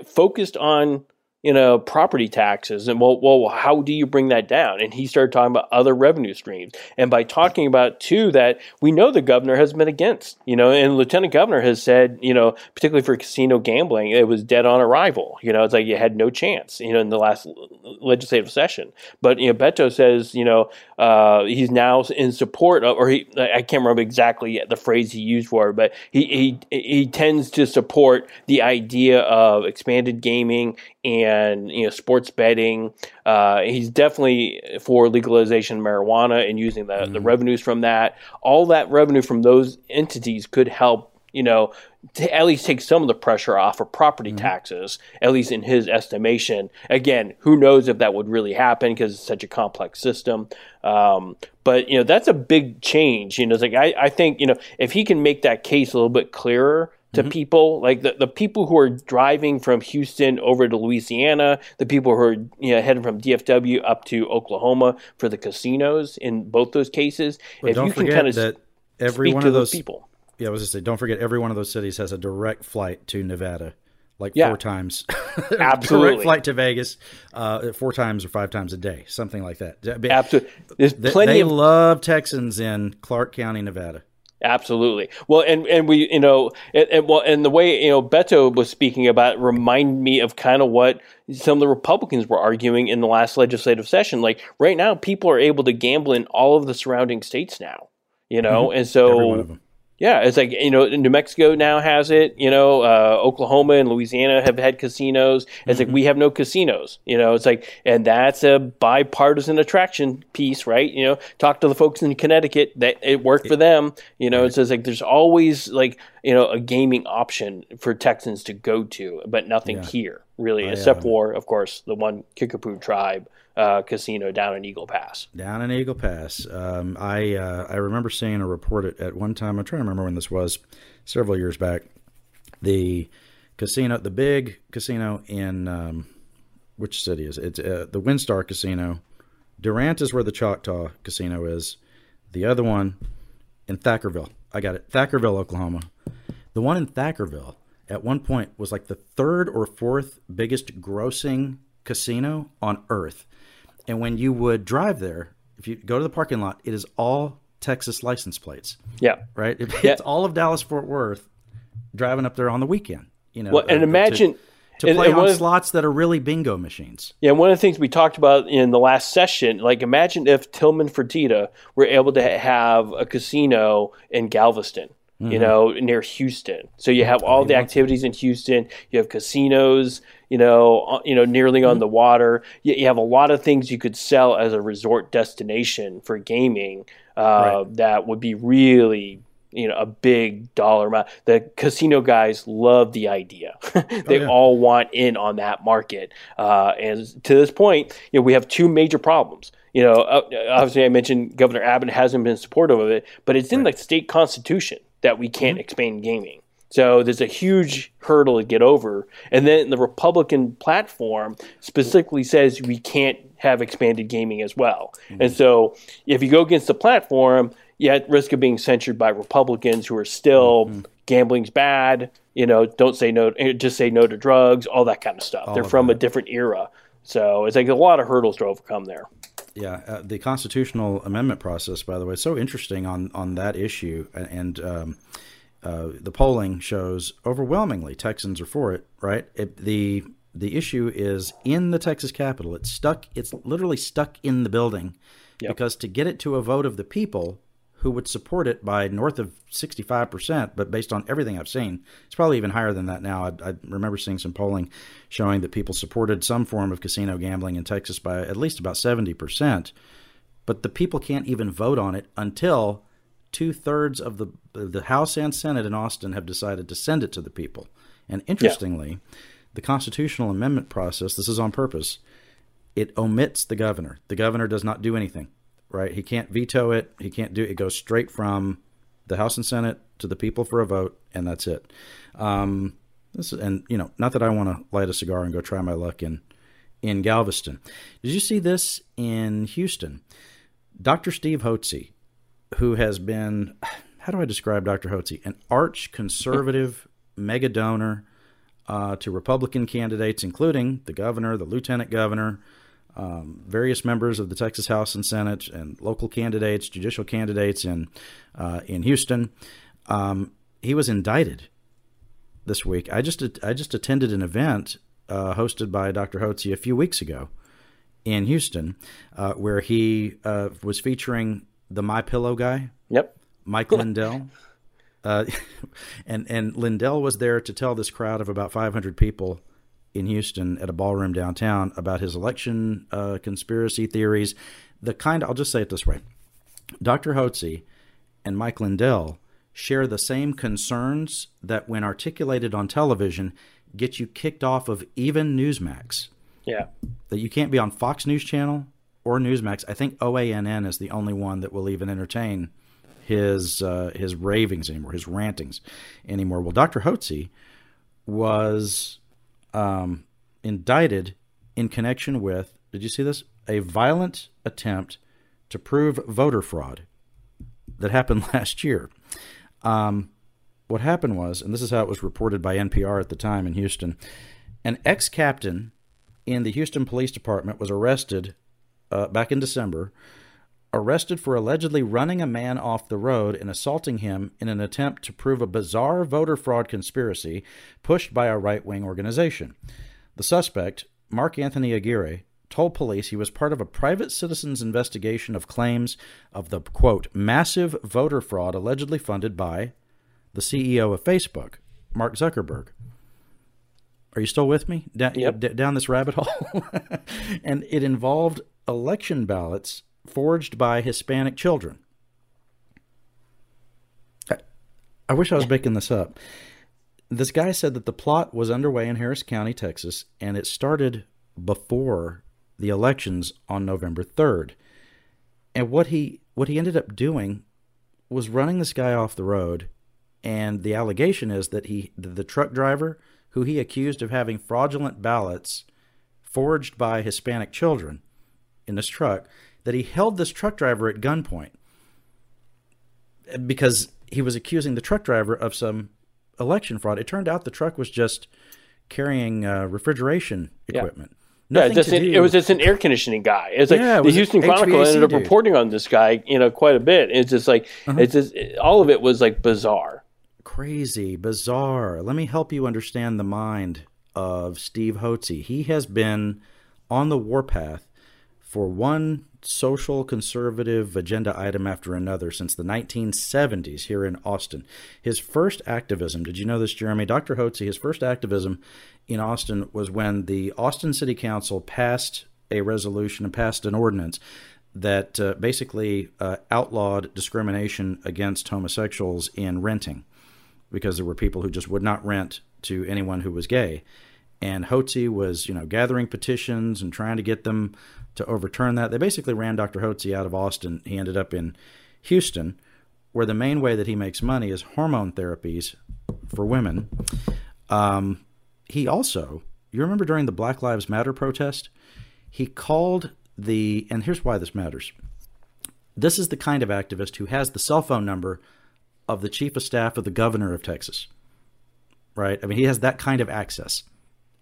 focused on you know, property taxes. And well, well, how do you bring that down? And he started talking about other revenue streams. And by talking about two that we know the governor has been against, you know, and Lieutenant Governor has said, you know, particularly for casino gambling, it was dead on arrival. You know, it's like you had no chance, you know, in the last legislative session. But, you know, Beto says, you know, uh, he's now in support of, or he, I can't remember exactly the phrase he used for it, but he, he, he tends to support the idea of expanded gaming and you know sports betting. Uh, he's definitely for legalization of marijuana and using the, mm-hmm. the revenues from that. All that revenue from those entities could help you know, to at least take some of the pressure off of property mm-hmm. taxes, at least in his estimation. Again, who knows if that would really happen because it's such a complex system. Um, but you know, that's a big change. You know, it's like I, I think you know if he can make that case a little bit clearer to mm-hmm. people like the, the people who are driving from Houston over to Louisiana, the people who are you know heading from DFW up to Oklahoma for the casinos in both those cases.
But if you can kind of that every one of those people. Yeah, I was just say, don't forget every one of those cities has a direct flight to Nevada, like yeah. four times.
Absolutely,
direct flight to Vegas, uh, four times or five times a day, something like that.
Absolutely, there's plenty.
They
of...
love Texans in Clark County, Nevada.
Absolutely. Well, and and we, you know, and, and, well, and the way you know Beto was speaking about remind me of kind of what some of the Republicans were arguing in the last legislative session. Like right now, people are able to gamble in all of the surrounding states now. You know, mm-hmm. and so yeah, it's like you know, New Mexico now has it. You know, uh, Oklahoma and Louisiana have had casinos. It's mm-hmm. like we have no casinos. You know, it's like, and that's a bipartisan attraction piece, right? You know, talk to the folks in Connecticut that it worked for them. You know, right. it's like there's always like you know a gaming option for Texans to go to, but nothing yeah. here really, except for of course the one Kickapoo tribe uh, casino down in Eagle Pass.
Down in Eagle Pass. Um, I uh, I remember seeing a report at, at one time. I'm trying to remember when this was, several years back. The casino, the big casino in um, which city is it? It's uh, the WinStar Casino. Durant is where the Choctaw Casino is. The other one in Thackerville. I got it. Thackerville, Oklahoma. The one in Thackerville at one point was like the third or fourth biggest grossing casino on earth. And when you would drive there, if you go to the parking lot, it is all Texas license plates.
Yeah.
Right? It's yeah. all of Dallas Fort Worth driving up there on the weekend. You know,
well, and uh, imagine
to, to play and, and on slots that are really bingo machines.
Yeah, one of the things we talked about in the last session, like imagine if Tillman Fertitta were able to have a casino in Galveston mm-hmm. you know, near Houston. So you have all the activities in Houston. You have casinos, you know, uh, you know, nearly on mm-hmm. the water. You, you, have a lot of things you could sell as a resort destination for gaming uh, right. that would be really you know a big dollar amount. The casino guys love the idea; they oh, yeah. all want in on that market. Uh, and to this point, you know, we have two major problems. You know, uh, obviously, I mentioned Governor Abbott hasn't been supportive of it, but it's in right. the state constitution that we can't mm-hmm. expand gaming. So there's a huge hurdle to get over. And then the Republican platform specifically says we can't have expanded gaming as well. Mm-hmm. And so if you go against the platform, you're at risk of being censured by Republicans who are still mm-hmm. gambling's bad. You know, don't say no, just say no to drugs, all that kind of stuff. All They're of from that. a different era, so it's like a lot of hurdles to overcome there.
Yeah, uh, the constitutional amendment process, by the way, is so interesting on on that issue, and um, uh, the polling shows overwhelmingly Texans are for it. Right, it, the the issue is in the Texas Capitol. It's stuck. It's literally stuck in the building yep. because to get it to a vote of the people, who would support it by north of 65%, but based on everything I've seen, it's probably even higher than that now. I, I, remember seeing some polling showing that people supported some form of casino gambling in Texas by at least about 70%, but the people can't even vote on it until two thirds of the, the House and Senate in Austin have decided to send it to the people. And interestingly, yeah. the constitutional amendment process, this is on purpose, it omits the governor. The governor does not do anything right? He can't veto it. He can't do it. It goes straight from the House and Senate to the people for a vote, and that's it. Um, this and you know, not that I want to light a cigar and go try my luck in in Galveston. Did you see this in Houston? Dr. Steve Hotze, who has been, how do I describe Dr. Hotze? An arch conservative mega donor uh, to Republican candidates, including the governor, the lieutenant governor, um, various members of the Texas House and Senate and local candidates, judicial candidates in uh, in Houston. Um, he was indicted this week. I just I just attended an event uh, hosted by Dr. Hotze a few weeks ago in Houston, uh, where he uh, was featuring the My Pillow guy.
Yep,
Mike Lindell. Uh, and and Lindell was there to tell this crowd of about 500 people in Houston at a ballroom downtown about his election uh, conspiracy theories. The kind, I'll just say it this way Dr. Hotze and Mike Lindell share the same concerns that, when articulated on television, get you kicked off of even Newsmax.
Yeah.
That you can't be on Fox News Channel or Newsmax. I think OANN is the only one that will even entertain his uh, his ravings anymore, his rantings anymore. Well, Dr. Hotze was um, indicted in connection with, did you see this? A violent attempt to prove voter fraud that happened last year. Um, what happened was, and this is how it was reported by NPR at the time in Houston, an ex captain in the Houston Police Department was arrested uh, back in December arrested for allegedly running a man off the road and assaulting him in an attempt to prove a bizarre voter fraud conspiracy pushed by a right wing organization. The suspect, Mark Anthony Aguirre, told police he was part of a private citizen's investigation of claims of the, quote, massive voter fraud allegedly funded by the CEO of Facebook, Mark Zuckerberg. Are you still with me? Down,
yep.
d- down this rabbit hole? and it involved election ballots forged by Hispanic children. I, I wish I was making this up. This guy said that the plot was underway in Harris County, Texas, and it started before the elections on November 3rd. And what he what he ended up doing was running this guy off the road and the allegation is that he the truck driver who he accused of having fraudulent ballots forged by Hispanic children in this truck that he held this truck driver at gunpoint because he was accusing the truck driver of some election fraud. It turned out the truck was just carrying uh, refrigeration equipment.
Yeah. yeah, just an, it was just an air conditioning guy. It's like yeah, it the Houston Chronicle HVAC ended up dude. reporting on this guy, you know, quite a bit. It's just like uh-huh. it's just all of it was like bizarre,
crazy, bizarre. Let me help you understand the mind of Steve Hotze. He has been on the warpath for one social conservative agenda item after another since the 1970s here in Austin. His first activism, did you know this, Jeremy? Dr. Hotze, his first activism in Austin was when the Austin City Council passed a resolution and passed an ordinance that uh, basically uh, outlawed discrimination against homosexuals in renting because there were people who just would not rent to anyone who was gay. And Hotze was, you know, gathering petitions and trying to get them to overturn that. They basically ran Dr. Hotze out of Austin. He ended up in Houston, where the main way that he makes money is hormone therapies for women. Um, he also, you remember during the Black Lives Matter protest, he called the, and here's why this matters. This is the kind of activist who has the cell phone number of the chief of staff of the governor of Texas, right? I mean, he has that kind of access.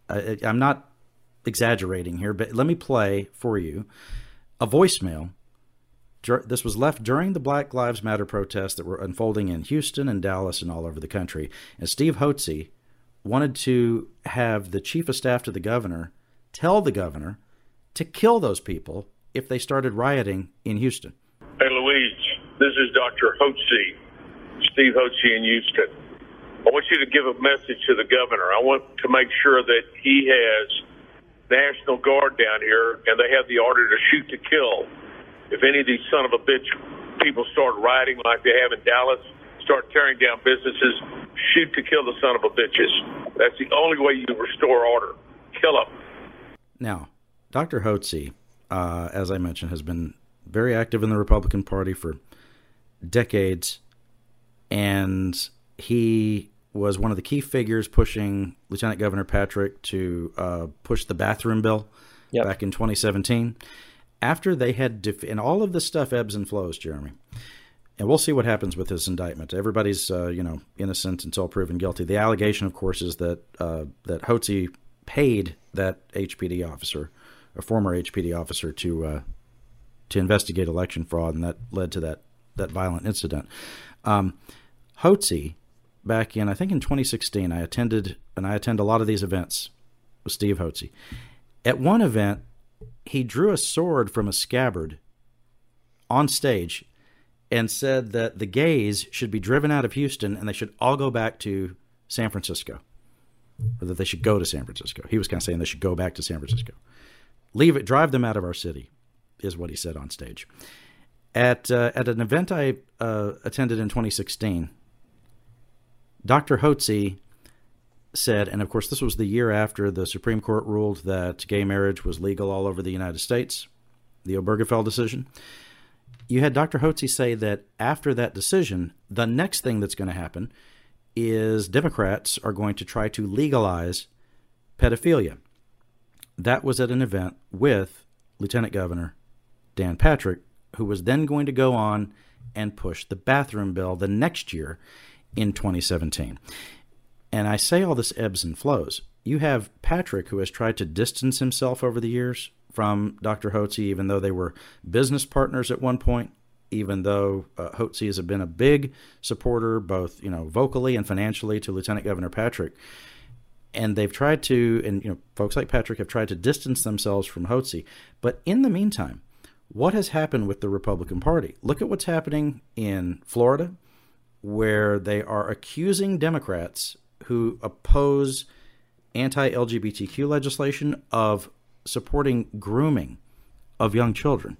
I, I'm not exaggerating here, but let me play for you a voicemail. This was left during the Black Lives Matter protests that were unfolding in Houston and Dallas and all over the country. And Steve Hotze wanted to have the chief of staff to the governor tell the governor to kill those people if they started rioting in Houston.
Hey, Louise, this is Dr. Hotze, Steve Hotze in Houston. I want you to give a message to the governor. I want to make sure that he has National Guard down here and they have the order to shoot to kill. If any of these son of a bitch people start rioting like they have in Dallas, start tearing down businesses, shoot to kill the son of a bitches. That's the only way you restore order. Kill them.
Now, Dr. Hotze, uh, as I mentioned, has been very active in the Republican Party for decades, and he was one of the key figures pushing Lieutenant Governor Patrick to uh, push the bathroom bill yep. back in 2017. After they had, def- and all of this stuff ebbs and flows, Jeremy. And we'll see what happens with this indictment. Everybody's, uh, you know, innocent until proven guilty. The allegation, of course, is that uh, that Hotze paid that HPD officer a former HPD officer to uh, to investigate election fraud, and that led to that that violent incident. Um, Hotze, back in I think in 2016, I attended and I attend a lot of these events with Steve Hotze. At one event, he drew a sword from a scabbard on stage and said that the gays should be driven out of Houston and they should all go back to San Francisco, or that they should go to San Francisco. He was kind of saying they should go back to San Francisco. Leave it, drive them out of our city, is what he said on stage. At, uh, at an event I uh, attended in 2016, Dr. Hotze said, and of course, this was the year after the Supreme Court ruled that gay marriage was legal all over the United States, the Obergefell decision. You had Dr. Hotze say that after that decision, the next thing that's going to happen is Democrats are going to try to legalize pedophilia. That was at an event with Lieutenant Governor Dan Patrick, who was then going to go on and push the bathroom bill the next year in 2017. And I say all this ebbs and flows. You have Patrick, who has tried to distance himself over the years from Dr. Hotze, even though they were business partners at one point, even though uh, Hotze has been a big supporter, both you know vocally and financially, to Lieutenant Governor Patrick and they've tried to, and you know, folks like Patrick have tried to distance themselves from Hotze. But in the meantime, what has happened with the Republican Party? Look at what's happening in Florida, where they are accusing Democrats who oppose anti-LGBTQ legislation of supporting grooming of young children,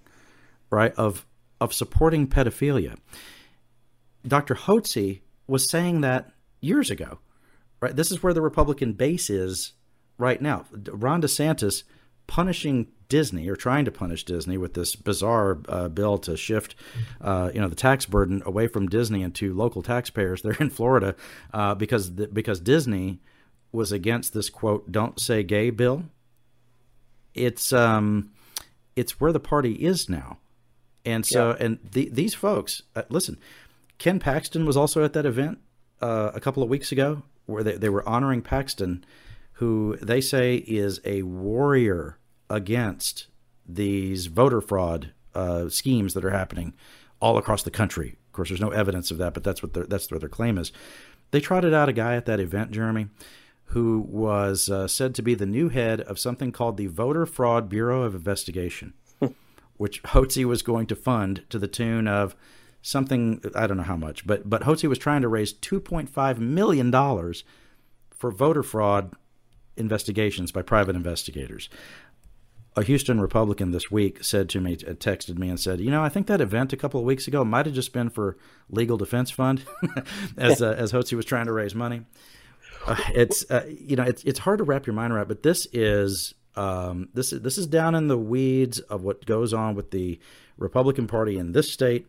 right? Of of supporting pedophilia. Dr. Hotze was saying that years ago Right? This is where the Republican base is right now. Ron DeSantis punishing Disney or trying to punish Disney with this bizarre uh, bill to shift, uh, you know, the tax burden away from Disney and to local taxpayers there in Florida, uh, because the, because Disney was against this quote "Don't say gay" bill. It's um, it's where the party is now, and so yeah. and the, these folks, uh, listen, Ken Paxton was also at that event uh, a couple of weeks ago where they, they were honoring Paxton, who they say is a warrior against these voter fraud uh, schemes that are happening all across the country. Of course, there's no evidence of that, but that's what their, that's what their claim is. They trotted out a guy at that event, Jeremy, who was uh, said to be the new head of something called the Voter Fraud Bureau of Investigation. which Hotze was going to fund to the tune of something I don't know how much, but but Hotze was trying to raise 2.5 million dollars for voter fraud investigations by private investigators. A Houston Republican this week said to me, texted me and said, "You know, I think that event a couple of weeks ago might have just been for legal defense fund, as uh, as Hotze was trying to raise money." Uh, it's uh, you know it's it's hard to wrap your mind around, but this is um, this is this is down in the weeds of what goes on with the Republican Party in this state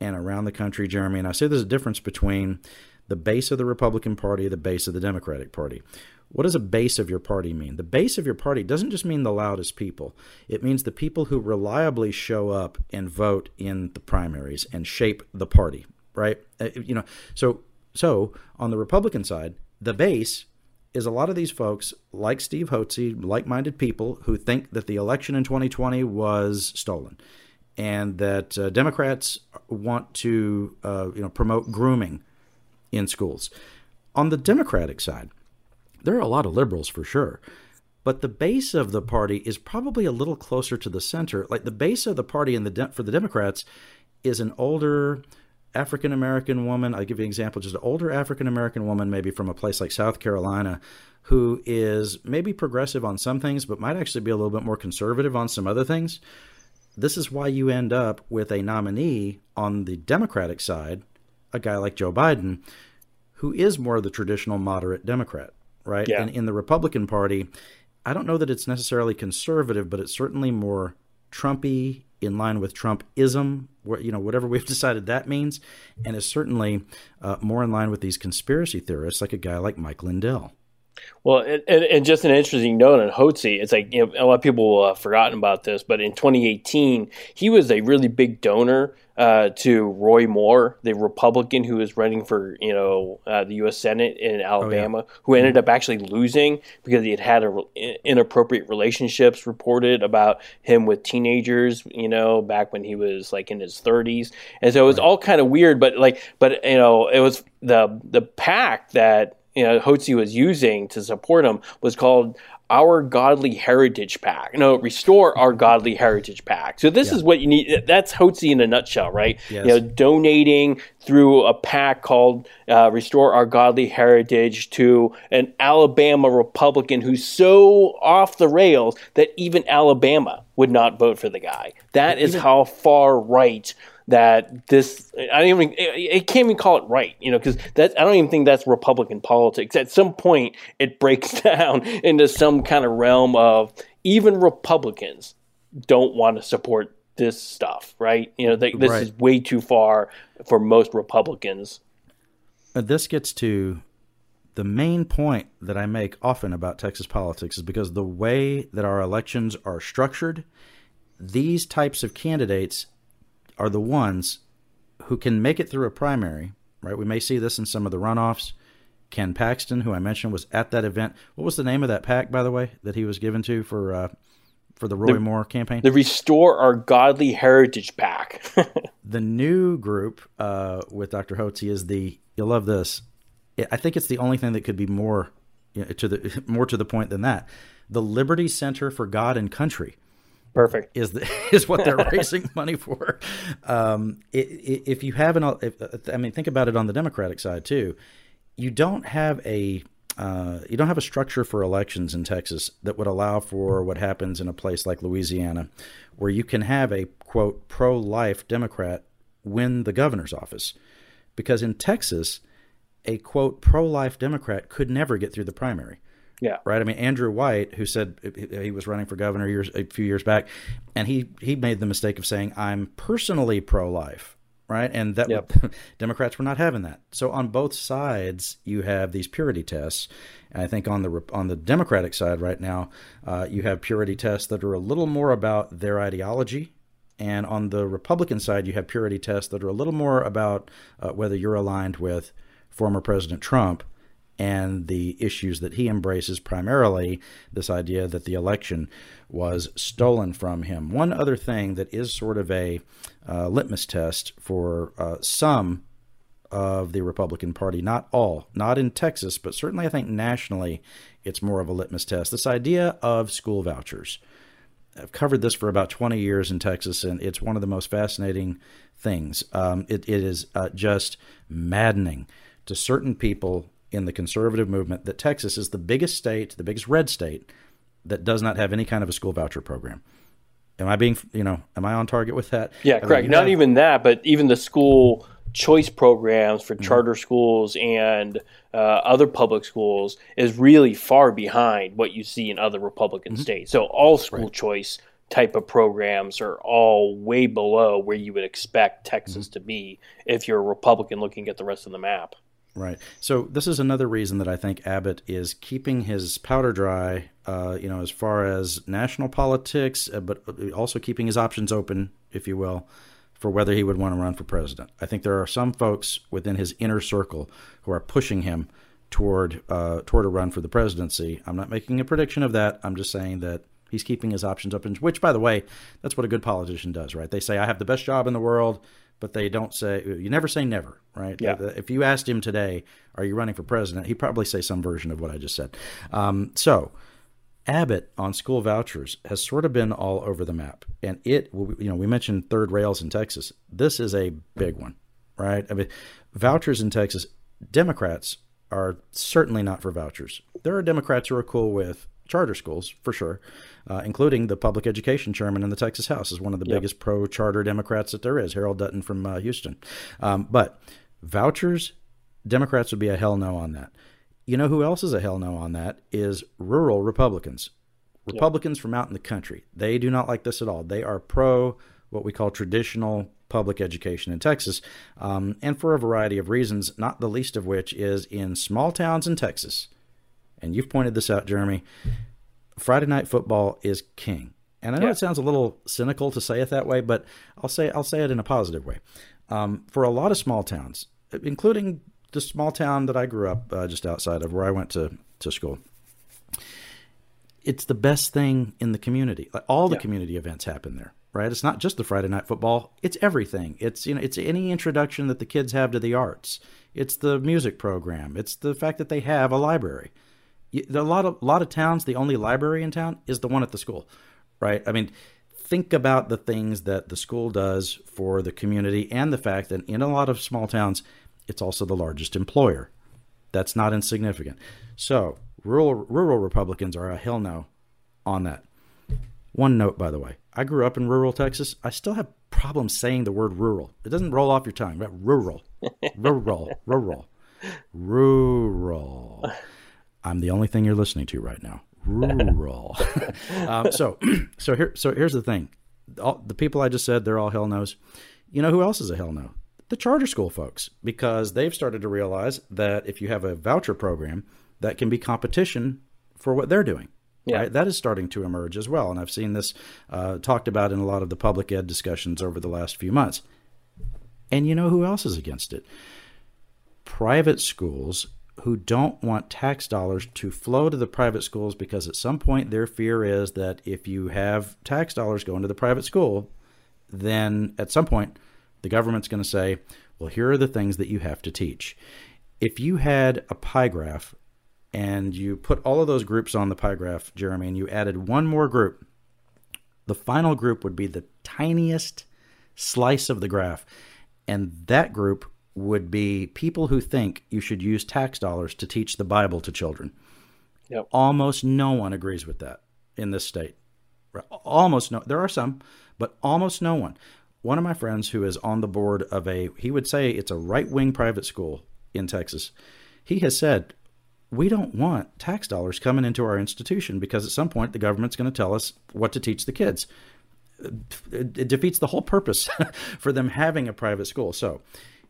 and around the country, Jeremy. And I say there's a difference between the base of the Republican Party, the base of the Democratic Party. What does a base of your party mean? The base of your party doesn't just mean the loudest people. It means the people who reliably show up and vote in the primaries and shape the party, right? Uh, you know, so so on the Republican side, the base is a lot of these folks, like Steve Hotze, like minded people who think that the election in 2020 was stolen and that uh, Democrats want to uh, you know, promote grooming in schools. On the Democratic side, there are a lot of liberals for sure. But the base of the party is probably a little closer to the center. Like the base of the party in the de- for the Democrats is an older, African American woman. I'll give you an example, just an older African American woman, maybe from a place like South Carolina, who is maybe progressive on some things, but might actually be a little bit more conservative on some other things. This is why you end up with a nominee on the Democratic side, a guy like Joe Biden, who is more of the traditional moderate Democrat, right?
Yeah.
And in the Republican Party, I don't know that it's necessarily conservative, but it's certainly more Trumpy in line with Trumpism, you know, whatever we've decided that means, and is certainly uh, more in line with these conspiracy theorists, like a guy like Mike Lindell.
Well, and, and, just an interesting note on Hotze, it's like you know, a lot of people have forgotten about this, but in 2018, he was a really big donor uh, to Roy Moore, the Republican who was running for you know uh, the U.S. Senate in Alabama, oh, yeah. who ended up actually losing because he had had a, inappropriate relationships reported about him with teenagers, you know, back when he was like in his 30s, and so it was right. all kind of weird. But like, but you know, it was the the PAC that you know Hotze was using to support him was called our godly heritage PAC. No, restore our godly heritage PAC. So this yeah. is what you need. That's Hotze in a nutshell, right?
Yes.
You know, donating through a PAC called uh, Restore Our Godly Heritage to an Alabama Republican who's so off the rails that even Alabama would not vote for the guy. That is how far right that this I don't even it, can't even call it right, you know, because that I don't even think that's Republican politics. At some point, it breaks down into some kind of realm of even Republicans don't want to support this stuff, right? You know, they, this right. is way too far for most Republicans.
But this gets to the main point that I make often about Texas politics is because the way that our elections are structured, these types of candidates are the ones who can make it through a primary, right? We may see this in some of the runoffs. Ken Paxton, who I mentioned, was at that event. What was the name of that PAC, by the way, that he was given to for uh, for the Roy the, Moore campaign?
The Restore Our Godly Heritage PAC.
the new group uh, with Dr. Hotze is the. You'll love this. I think it's the only thing that could be more you know, to the more to the point than that. The Liberty Center for God and Country.
Perfect
is the, is what they're raising money for. Um, if you have an, if, I mean, think about it on the Democratic side too. You don't have a uh, you don't have a structure for elections in Texas that would allow for what happens in a place like Louisiana, where you can have a quote pro life Democrat win the governor's office, because in Texas, a quote pro life Democrat could never get through the primary.
Yeah.
Right. I mean, Andrew White, who said he was running for governor years a few years back, and he he made the mistake of saying I'm personally pro-life. Right, and that yep. Democrats were not having that. So on both sides, you have these purity tests. And I think on the on the Democratic side right now, uh, you have purity tests that are a little more about their ideology and on the Republican side, you have purity tests that are a little more about uh, whether you're aligned with former President Trump and the issues that he embraces primarily this idea that the election was stolen from him. One other thing that is sort of a uh, litmus test for uh, some of the Republican Party, not all, not in Texas, but certainly I think nationally it's more of a litmus test. This idea of school vouchers. I've covered this for about 20 years in Texas, and it's one of the most fascinating things. Um, it, it is uh, just maddening to certain people in the conservative movement that Texas is the biggest state, the biggest red state, that does not have any kind of a school voucher program. Am I being, you know, am I on target with that?
Yeah,
I
correct.
you
Not
have-
even that, but even the school choice programs for mm-hmm. charter schools and uh, other public schools is really far behind what you see in other Republican mm-hmm. states. So all school choice type of programs are all way below where you would expect Texas mm-hmm. to be if you're a Republican looking at the rest of the map.
Right. So this is another reason that I think Abbott is keeping his powder dry, uh, you know, as far as national politics, uh, but also keeping his options open, if you will, for whether he would want to run for president. I think there are some folks within his inner circle who are pushing him toward uh, toward a run for the presidency. I'm not making a prediction of that. I'm just saying that he's keeping his options open. Which, by the way, that's what a good politician does, right? They say I have the best job in the world, but they don't say you never say never, right?
Yeah.
If you asked him today, "Are you running for president?" He'd probably say some version of what I just said. Um, so. Abbott on school vouchers has sort of been all over the map, and it, you know, we mentioned third rails in Texas. This is a big one, right? I mean, vouchers in Texas, Democrats are certainly not for vouchers. There are Democrats who are cool with charter schools for sure, uh, including the public education chairman in the Texas House is one of the biggest pro charter Democrats that there is, Harold Dutton from uh, Houston. Um, but vouchers, Democrats would be a hell no on that. You know who else is a hell no on that is rural Republicans. Republicans from out in the country. They do not like this at all. They are pro what we call traditional public education in Texas, um, and for a variety of reasons, not the least of which is in small towns in Texas. And you've pointed this out, Jeremy. Friday night football is king. And I know
Yeah.
it sounds a little cynical to say it that way, but I'll say I'll say it in a positive way. Um, for a lot of small towns, including the small town that I grew up uh, just outside of where I went to to school, it's the best thing in the community. Like all the
Yeah.
community events happen there, right? It's not just the Friday night football; it's everything. It's you know, it's any introduction that the kids have to the arts. It's the music program. It's the fact that they have a library. A lot of a lot of towns, the only library in town is the one at the school, right? I mean, think about the things that the school does for the community, and the fact that in a lot of small towns, it's also the largest employer. That's not insignificant. So, rural rural Republicans are a hell no on that. One note, by the way, I grew up in rural Texas. I still have problems saying the word rural. It doesn't roll off your tongue. But rural, rural, rural, rural. I'm the only thing you're listening to right now. Rural. um, so, so here, so here's the thing. All, the people I just said, they're all hell knows. You know who else is a hell no? The charter school folks, because they've started to realize that if you have a voucher program, that can be competition for what they're doing.
Yeah.
Right? That is starting to emerge as well, and I've seen this uh, talked about in a lot of the public ed discussions over the last few months. And you know who else is against it? Private schools who don't want tax dollars to flow to the private schools because at some point their fear is that if you have tax dollars going to the private school, then at some point the government's going to say, well, here are the things that you have to teach. If you had a pie graph and you put all of those groups on the pie graph, Jeremy, and you added one more group, the final group would be the tiniest slice of the graph. And that group would be people who think you should use tax dollars to teach the Bible to children.
Yep.
Almost no one agrees with that in this state. Almost no. There are some, but almost no one. One of my friends who is on the board of a, he would say it's a right wing private school in Texas. He has said, we don't want tax dollars coming into our institution because at some point the government's going to tell us what to teach the kids. It, it defeats the whole purpose for them having a private school. So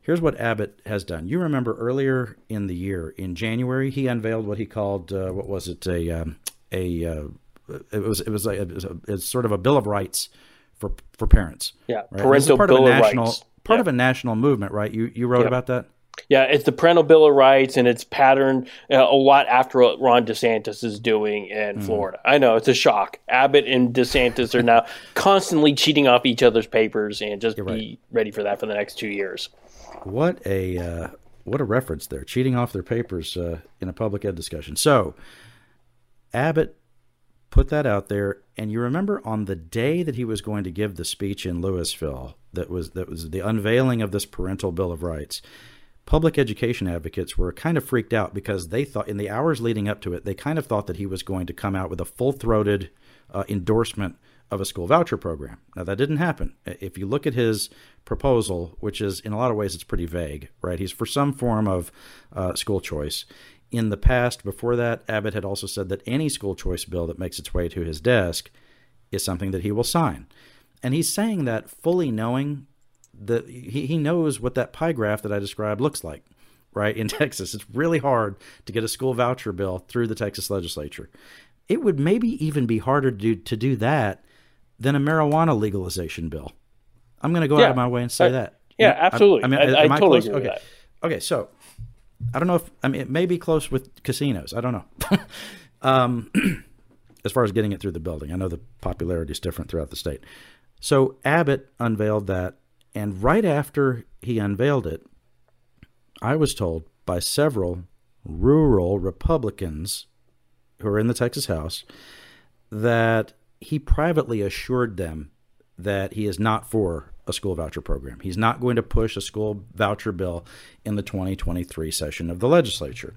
here's what Abbott has done. You remember earlier in the year, in January, he unveiled what he called, uh, what was it, a, um, a, uh, it was it was, a, it was a, it's sort of a bill of rights for for parents.
Yeah,
right? And this is
parental
part
bill
of
of
a national
rights.
part
Yeah.
of a national movement, right? You you wrote
Yep.
about that.
Yeah, it's the parental bill of rights, and it's patterned uh, a lot after what Ron DeSantis is doing in Florida. I know it's a shock. Abbott and DeSantis are now constantly cheating off each other's papers, and just be
right.
ready for that for the next two years.
What a uh, what a reference there, cheating off their papers uh, in a public ed discussion. So, Abbott put that out there. And you remember on the day that he was going to give the speech in Lewisville, that was that was the unveiling of this parental bill of rights. Public education advocates were kind of freaked out because they thought, in the hours leading up to it, they kind of thought that he was going to come out with a full throated uh, endorsement of a school voucher program. Now, that didn't happen. If you look at his proposal, which is in a lot of ways it's pretty vague, right? He's for some form of uh, school choice. In the past, before that, Abbott had also said that any school choice bill that makes its way to his desk is something that he will sign. And he's saying that fully knowing that he, he knows what that pie graph that I described looks like, right? In Texas, it's really hard to get a school voucher bill through the Texas legislature. It would maybe even be harder to do, to do that than a marijuana legalization bill. I'm going to go
Yeah.
out of my way and say
I-
that.
yeah, absolutely. I- I
am
totally
close?
agree with
okay.
that.
Okay, so I don't know if I mean it may be close with casinos. I don't know. um, as far as getting it through the building, I know the popularity is different throughout the state. So Abbott unveiled that, and right after he unveiled it, I was told by several rural Republicans who are in the Texas House that he privately assured them that he is not for a school voucher program. He's not going to push a school voucher bill in the 2023 session of the legislature.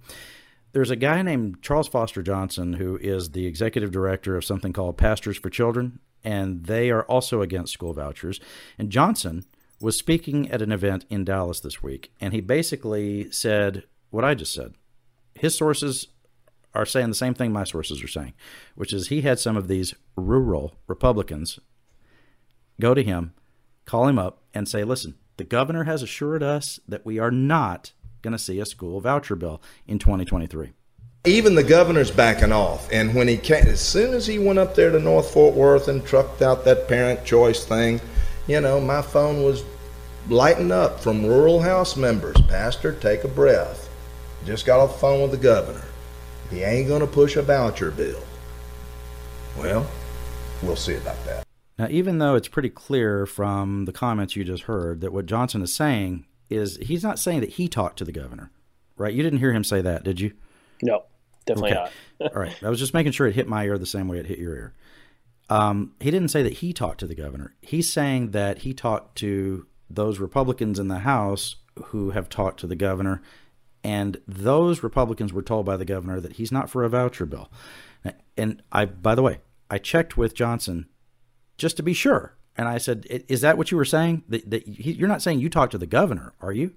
There's a guy named Charles Foster Johnson who is the executive director of something called Pastors for Children, and they are also against school vouchers. And Johnson was speaking at an event in Dallas this week, and he basically said what I just said. His sources are saying the same thing my sources are saying, which is he had some of these rural Republicans go to him, call him up, and say, listen, the governor has assured us that we are not going to see a school voucher bill in 2023.
Even the governor's backing off. And when he came, as soon as he went up there to North Fort Worth and trucked out that parent choice thing, you know, my phone was lighting up from rural house members. Pastor, take a breath. Just got off the phone with the governor. He ain't going to push a voucher bill. Well, we'll see about that.
Now, even though it's pretty clear from the comments you just heard that what Johnson is saying is he's not saying that he talked to the governor, right? You didn't hear him say that, did you?
No, definitely
Okay.
not.
All right. I was just making sure it hit my ear the same way it hit your ear. Um, he didn't say that he talked to the governor. He's saying that he talked to those Republicans in the House who have talked to the governor, and those Republicans were told by the governor that he's not for a voucher bill. And I, by the way, I checked with Johnson just to be sure, and I said, "Is that what you were saying? That, that he, you're not saying you talked to the governor, are you?"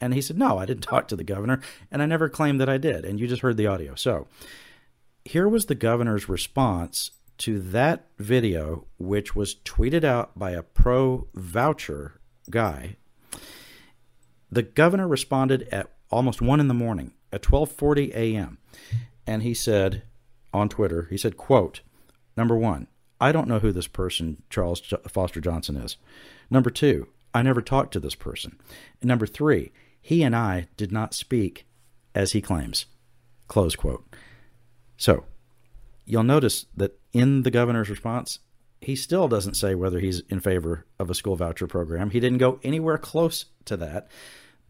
And he said, "No, I didn't talk to the governor, and I never claimed that I did." And you just heard the audio, so here was the governor's response to that video, which was tweeted out by a pro voucher guy. The governor responded at almost one in the morning, at 12:40 a.m., and he said on Twitter, he said, "quote Number one, I don't know who this person, Charles Foster Johnson, is. Number two, I never talked to this person. And number three, he and I did not speak as he claims. Close quote. So, you'll notice that in the governor's response, he still doesn't say whether he's in favor of a school voucher program. He didn't go anywhere close to that.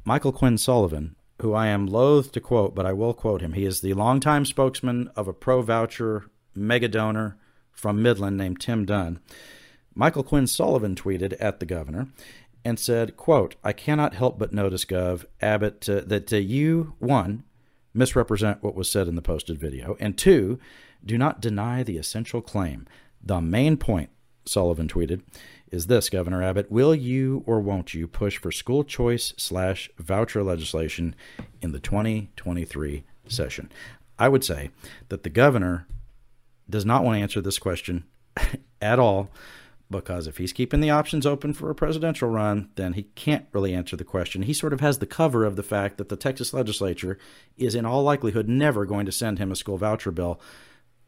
Michael Quinn Sullivan, who I am loath to quote, but I will quote him. He is the longtime spokesman of a pro voucher mega donor from Midland named Tim Dunn. Michael Quinn Sullivan tweeted at the governor and said, quote, I cannot help but notice, Gov, Abbott, uh, that uh, you, one, misrepresent what was said in the posted video, and two, do not deny the essential claim. The main point, Sullivan tweeted, is this, Governor Abbott, will you or won't you push for school choice slash voucher legislation in the 2023 session? I would say that the governor does not want to answer this question at all because if he's keeping the options open for a presidential run, then he can't really answer the question. He sort of has the cover of the fact that the Texas legislature is, in all likelihood, never going to send him a school voucher bill,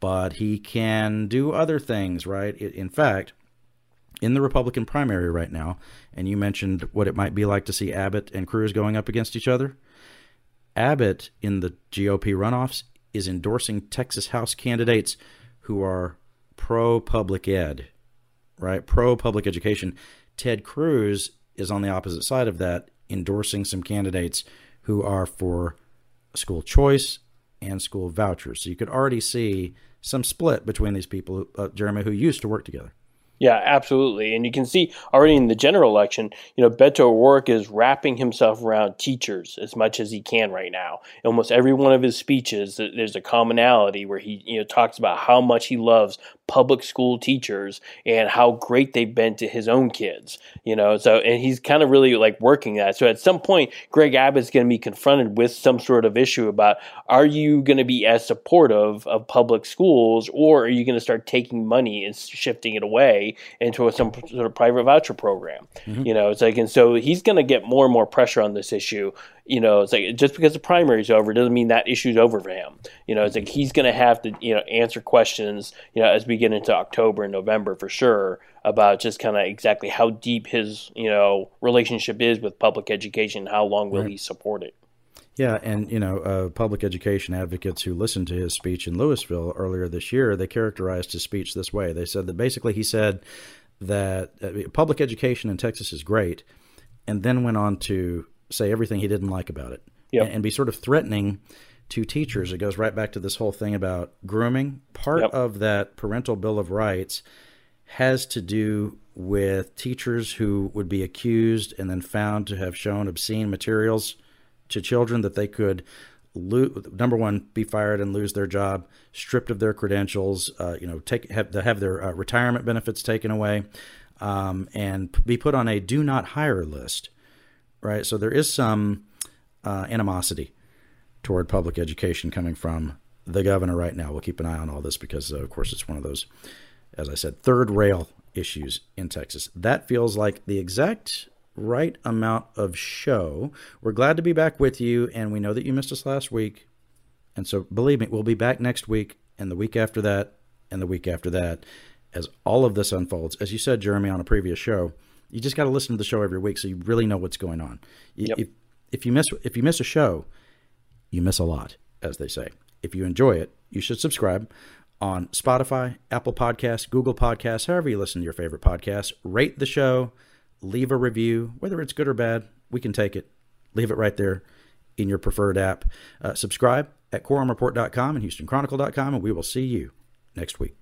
but he can do other things, right? In fact, in the Republican primary right now, and you mentioned what it might be like to see Abbott and Cruz going up against each other. Abbott in the GOP runoffs is endorsing Texas House candidates who are pro public ed, right? Pro public education. Ted Cruz is on the opposite side of that, endorsing some candidates who are for school choice and school vouchers. So you could already see some split between these people, uh, Jeremy, who used to work together.
Yeah, absolutely. And you can see already in the general election, you know, Beto O'Rourke is wrapping himself around teachers as much as he can right now. Almost every one of his speeches, there's a commonality where he, you know, talks about how much he loves public school teachers and how great they've been to his own kids, you know. So, and he's kind of really like working that. So at some point, Greg Abbott's going to be confronted with some sort of issue about are you going to be as supportive of public schools or are you going to start taking money and shifting it away? Into a, some sort of private voucher program. Mm-hmm. You know, it's like, and so he's going to get more and more pressure on this issue. You know, it's like just because the primary is over doesn't mean that issue's over for him. You know, it's like he's going to have to, you know, answer questions, you know, as we get into October and November for sure about just kind of exactly how deep his, you know, relationship is with public education. How long will right. he support it?
Yeah, and you know, uh, public education advocates who listened to his speech in Lewisville earlier this year, they characterized his speech this way. They said that basically he said that uh, public education in Texas is great, and then went on to say everything he didn't like about it, yep. and, and, be sort of threatening to teachers. It goes right back to this whole thing about grooming. Part yep. of that parental bill of rights has to do with teachers who would be accused and then found to have shown obscene materials to children that they could lo- number one be fired and lose their job, stripped of their credentials, uh, you know, take have have their uh, retirement benefits taken away, um, and be put on a do not hire list. Right, so there is some uh, animosity toward public education coming from the governor right now. We'll keep an eye on all this because, uh, of course, it's one of those, as I said, third rail issues in Texas. That feels like the exact right amount of show. We're glad to be back with you, and we know that you missed us last week. And so, believe me, we'll be back next week, and the week after that, and the week after that, as all of this unfolds. As you said, Jeremy, on a previous show, you just got to listen to the show every week so you really know what's going on. Yep. If, if you miss if you miss a show, you miss a lot, as they say. If you enjoy it, you should subscribe on Spotify, Apple Podcasts, Google Podcasts, however you listen to your favorite podcasts. Rate the show leave a review, whether it's good or bad, we can take it. Leave it right there in your preferred app. Uh, subscribe at quorumreport.com and HoustonChronicle.com, and we will see you next week.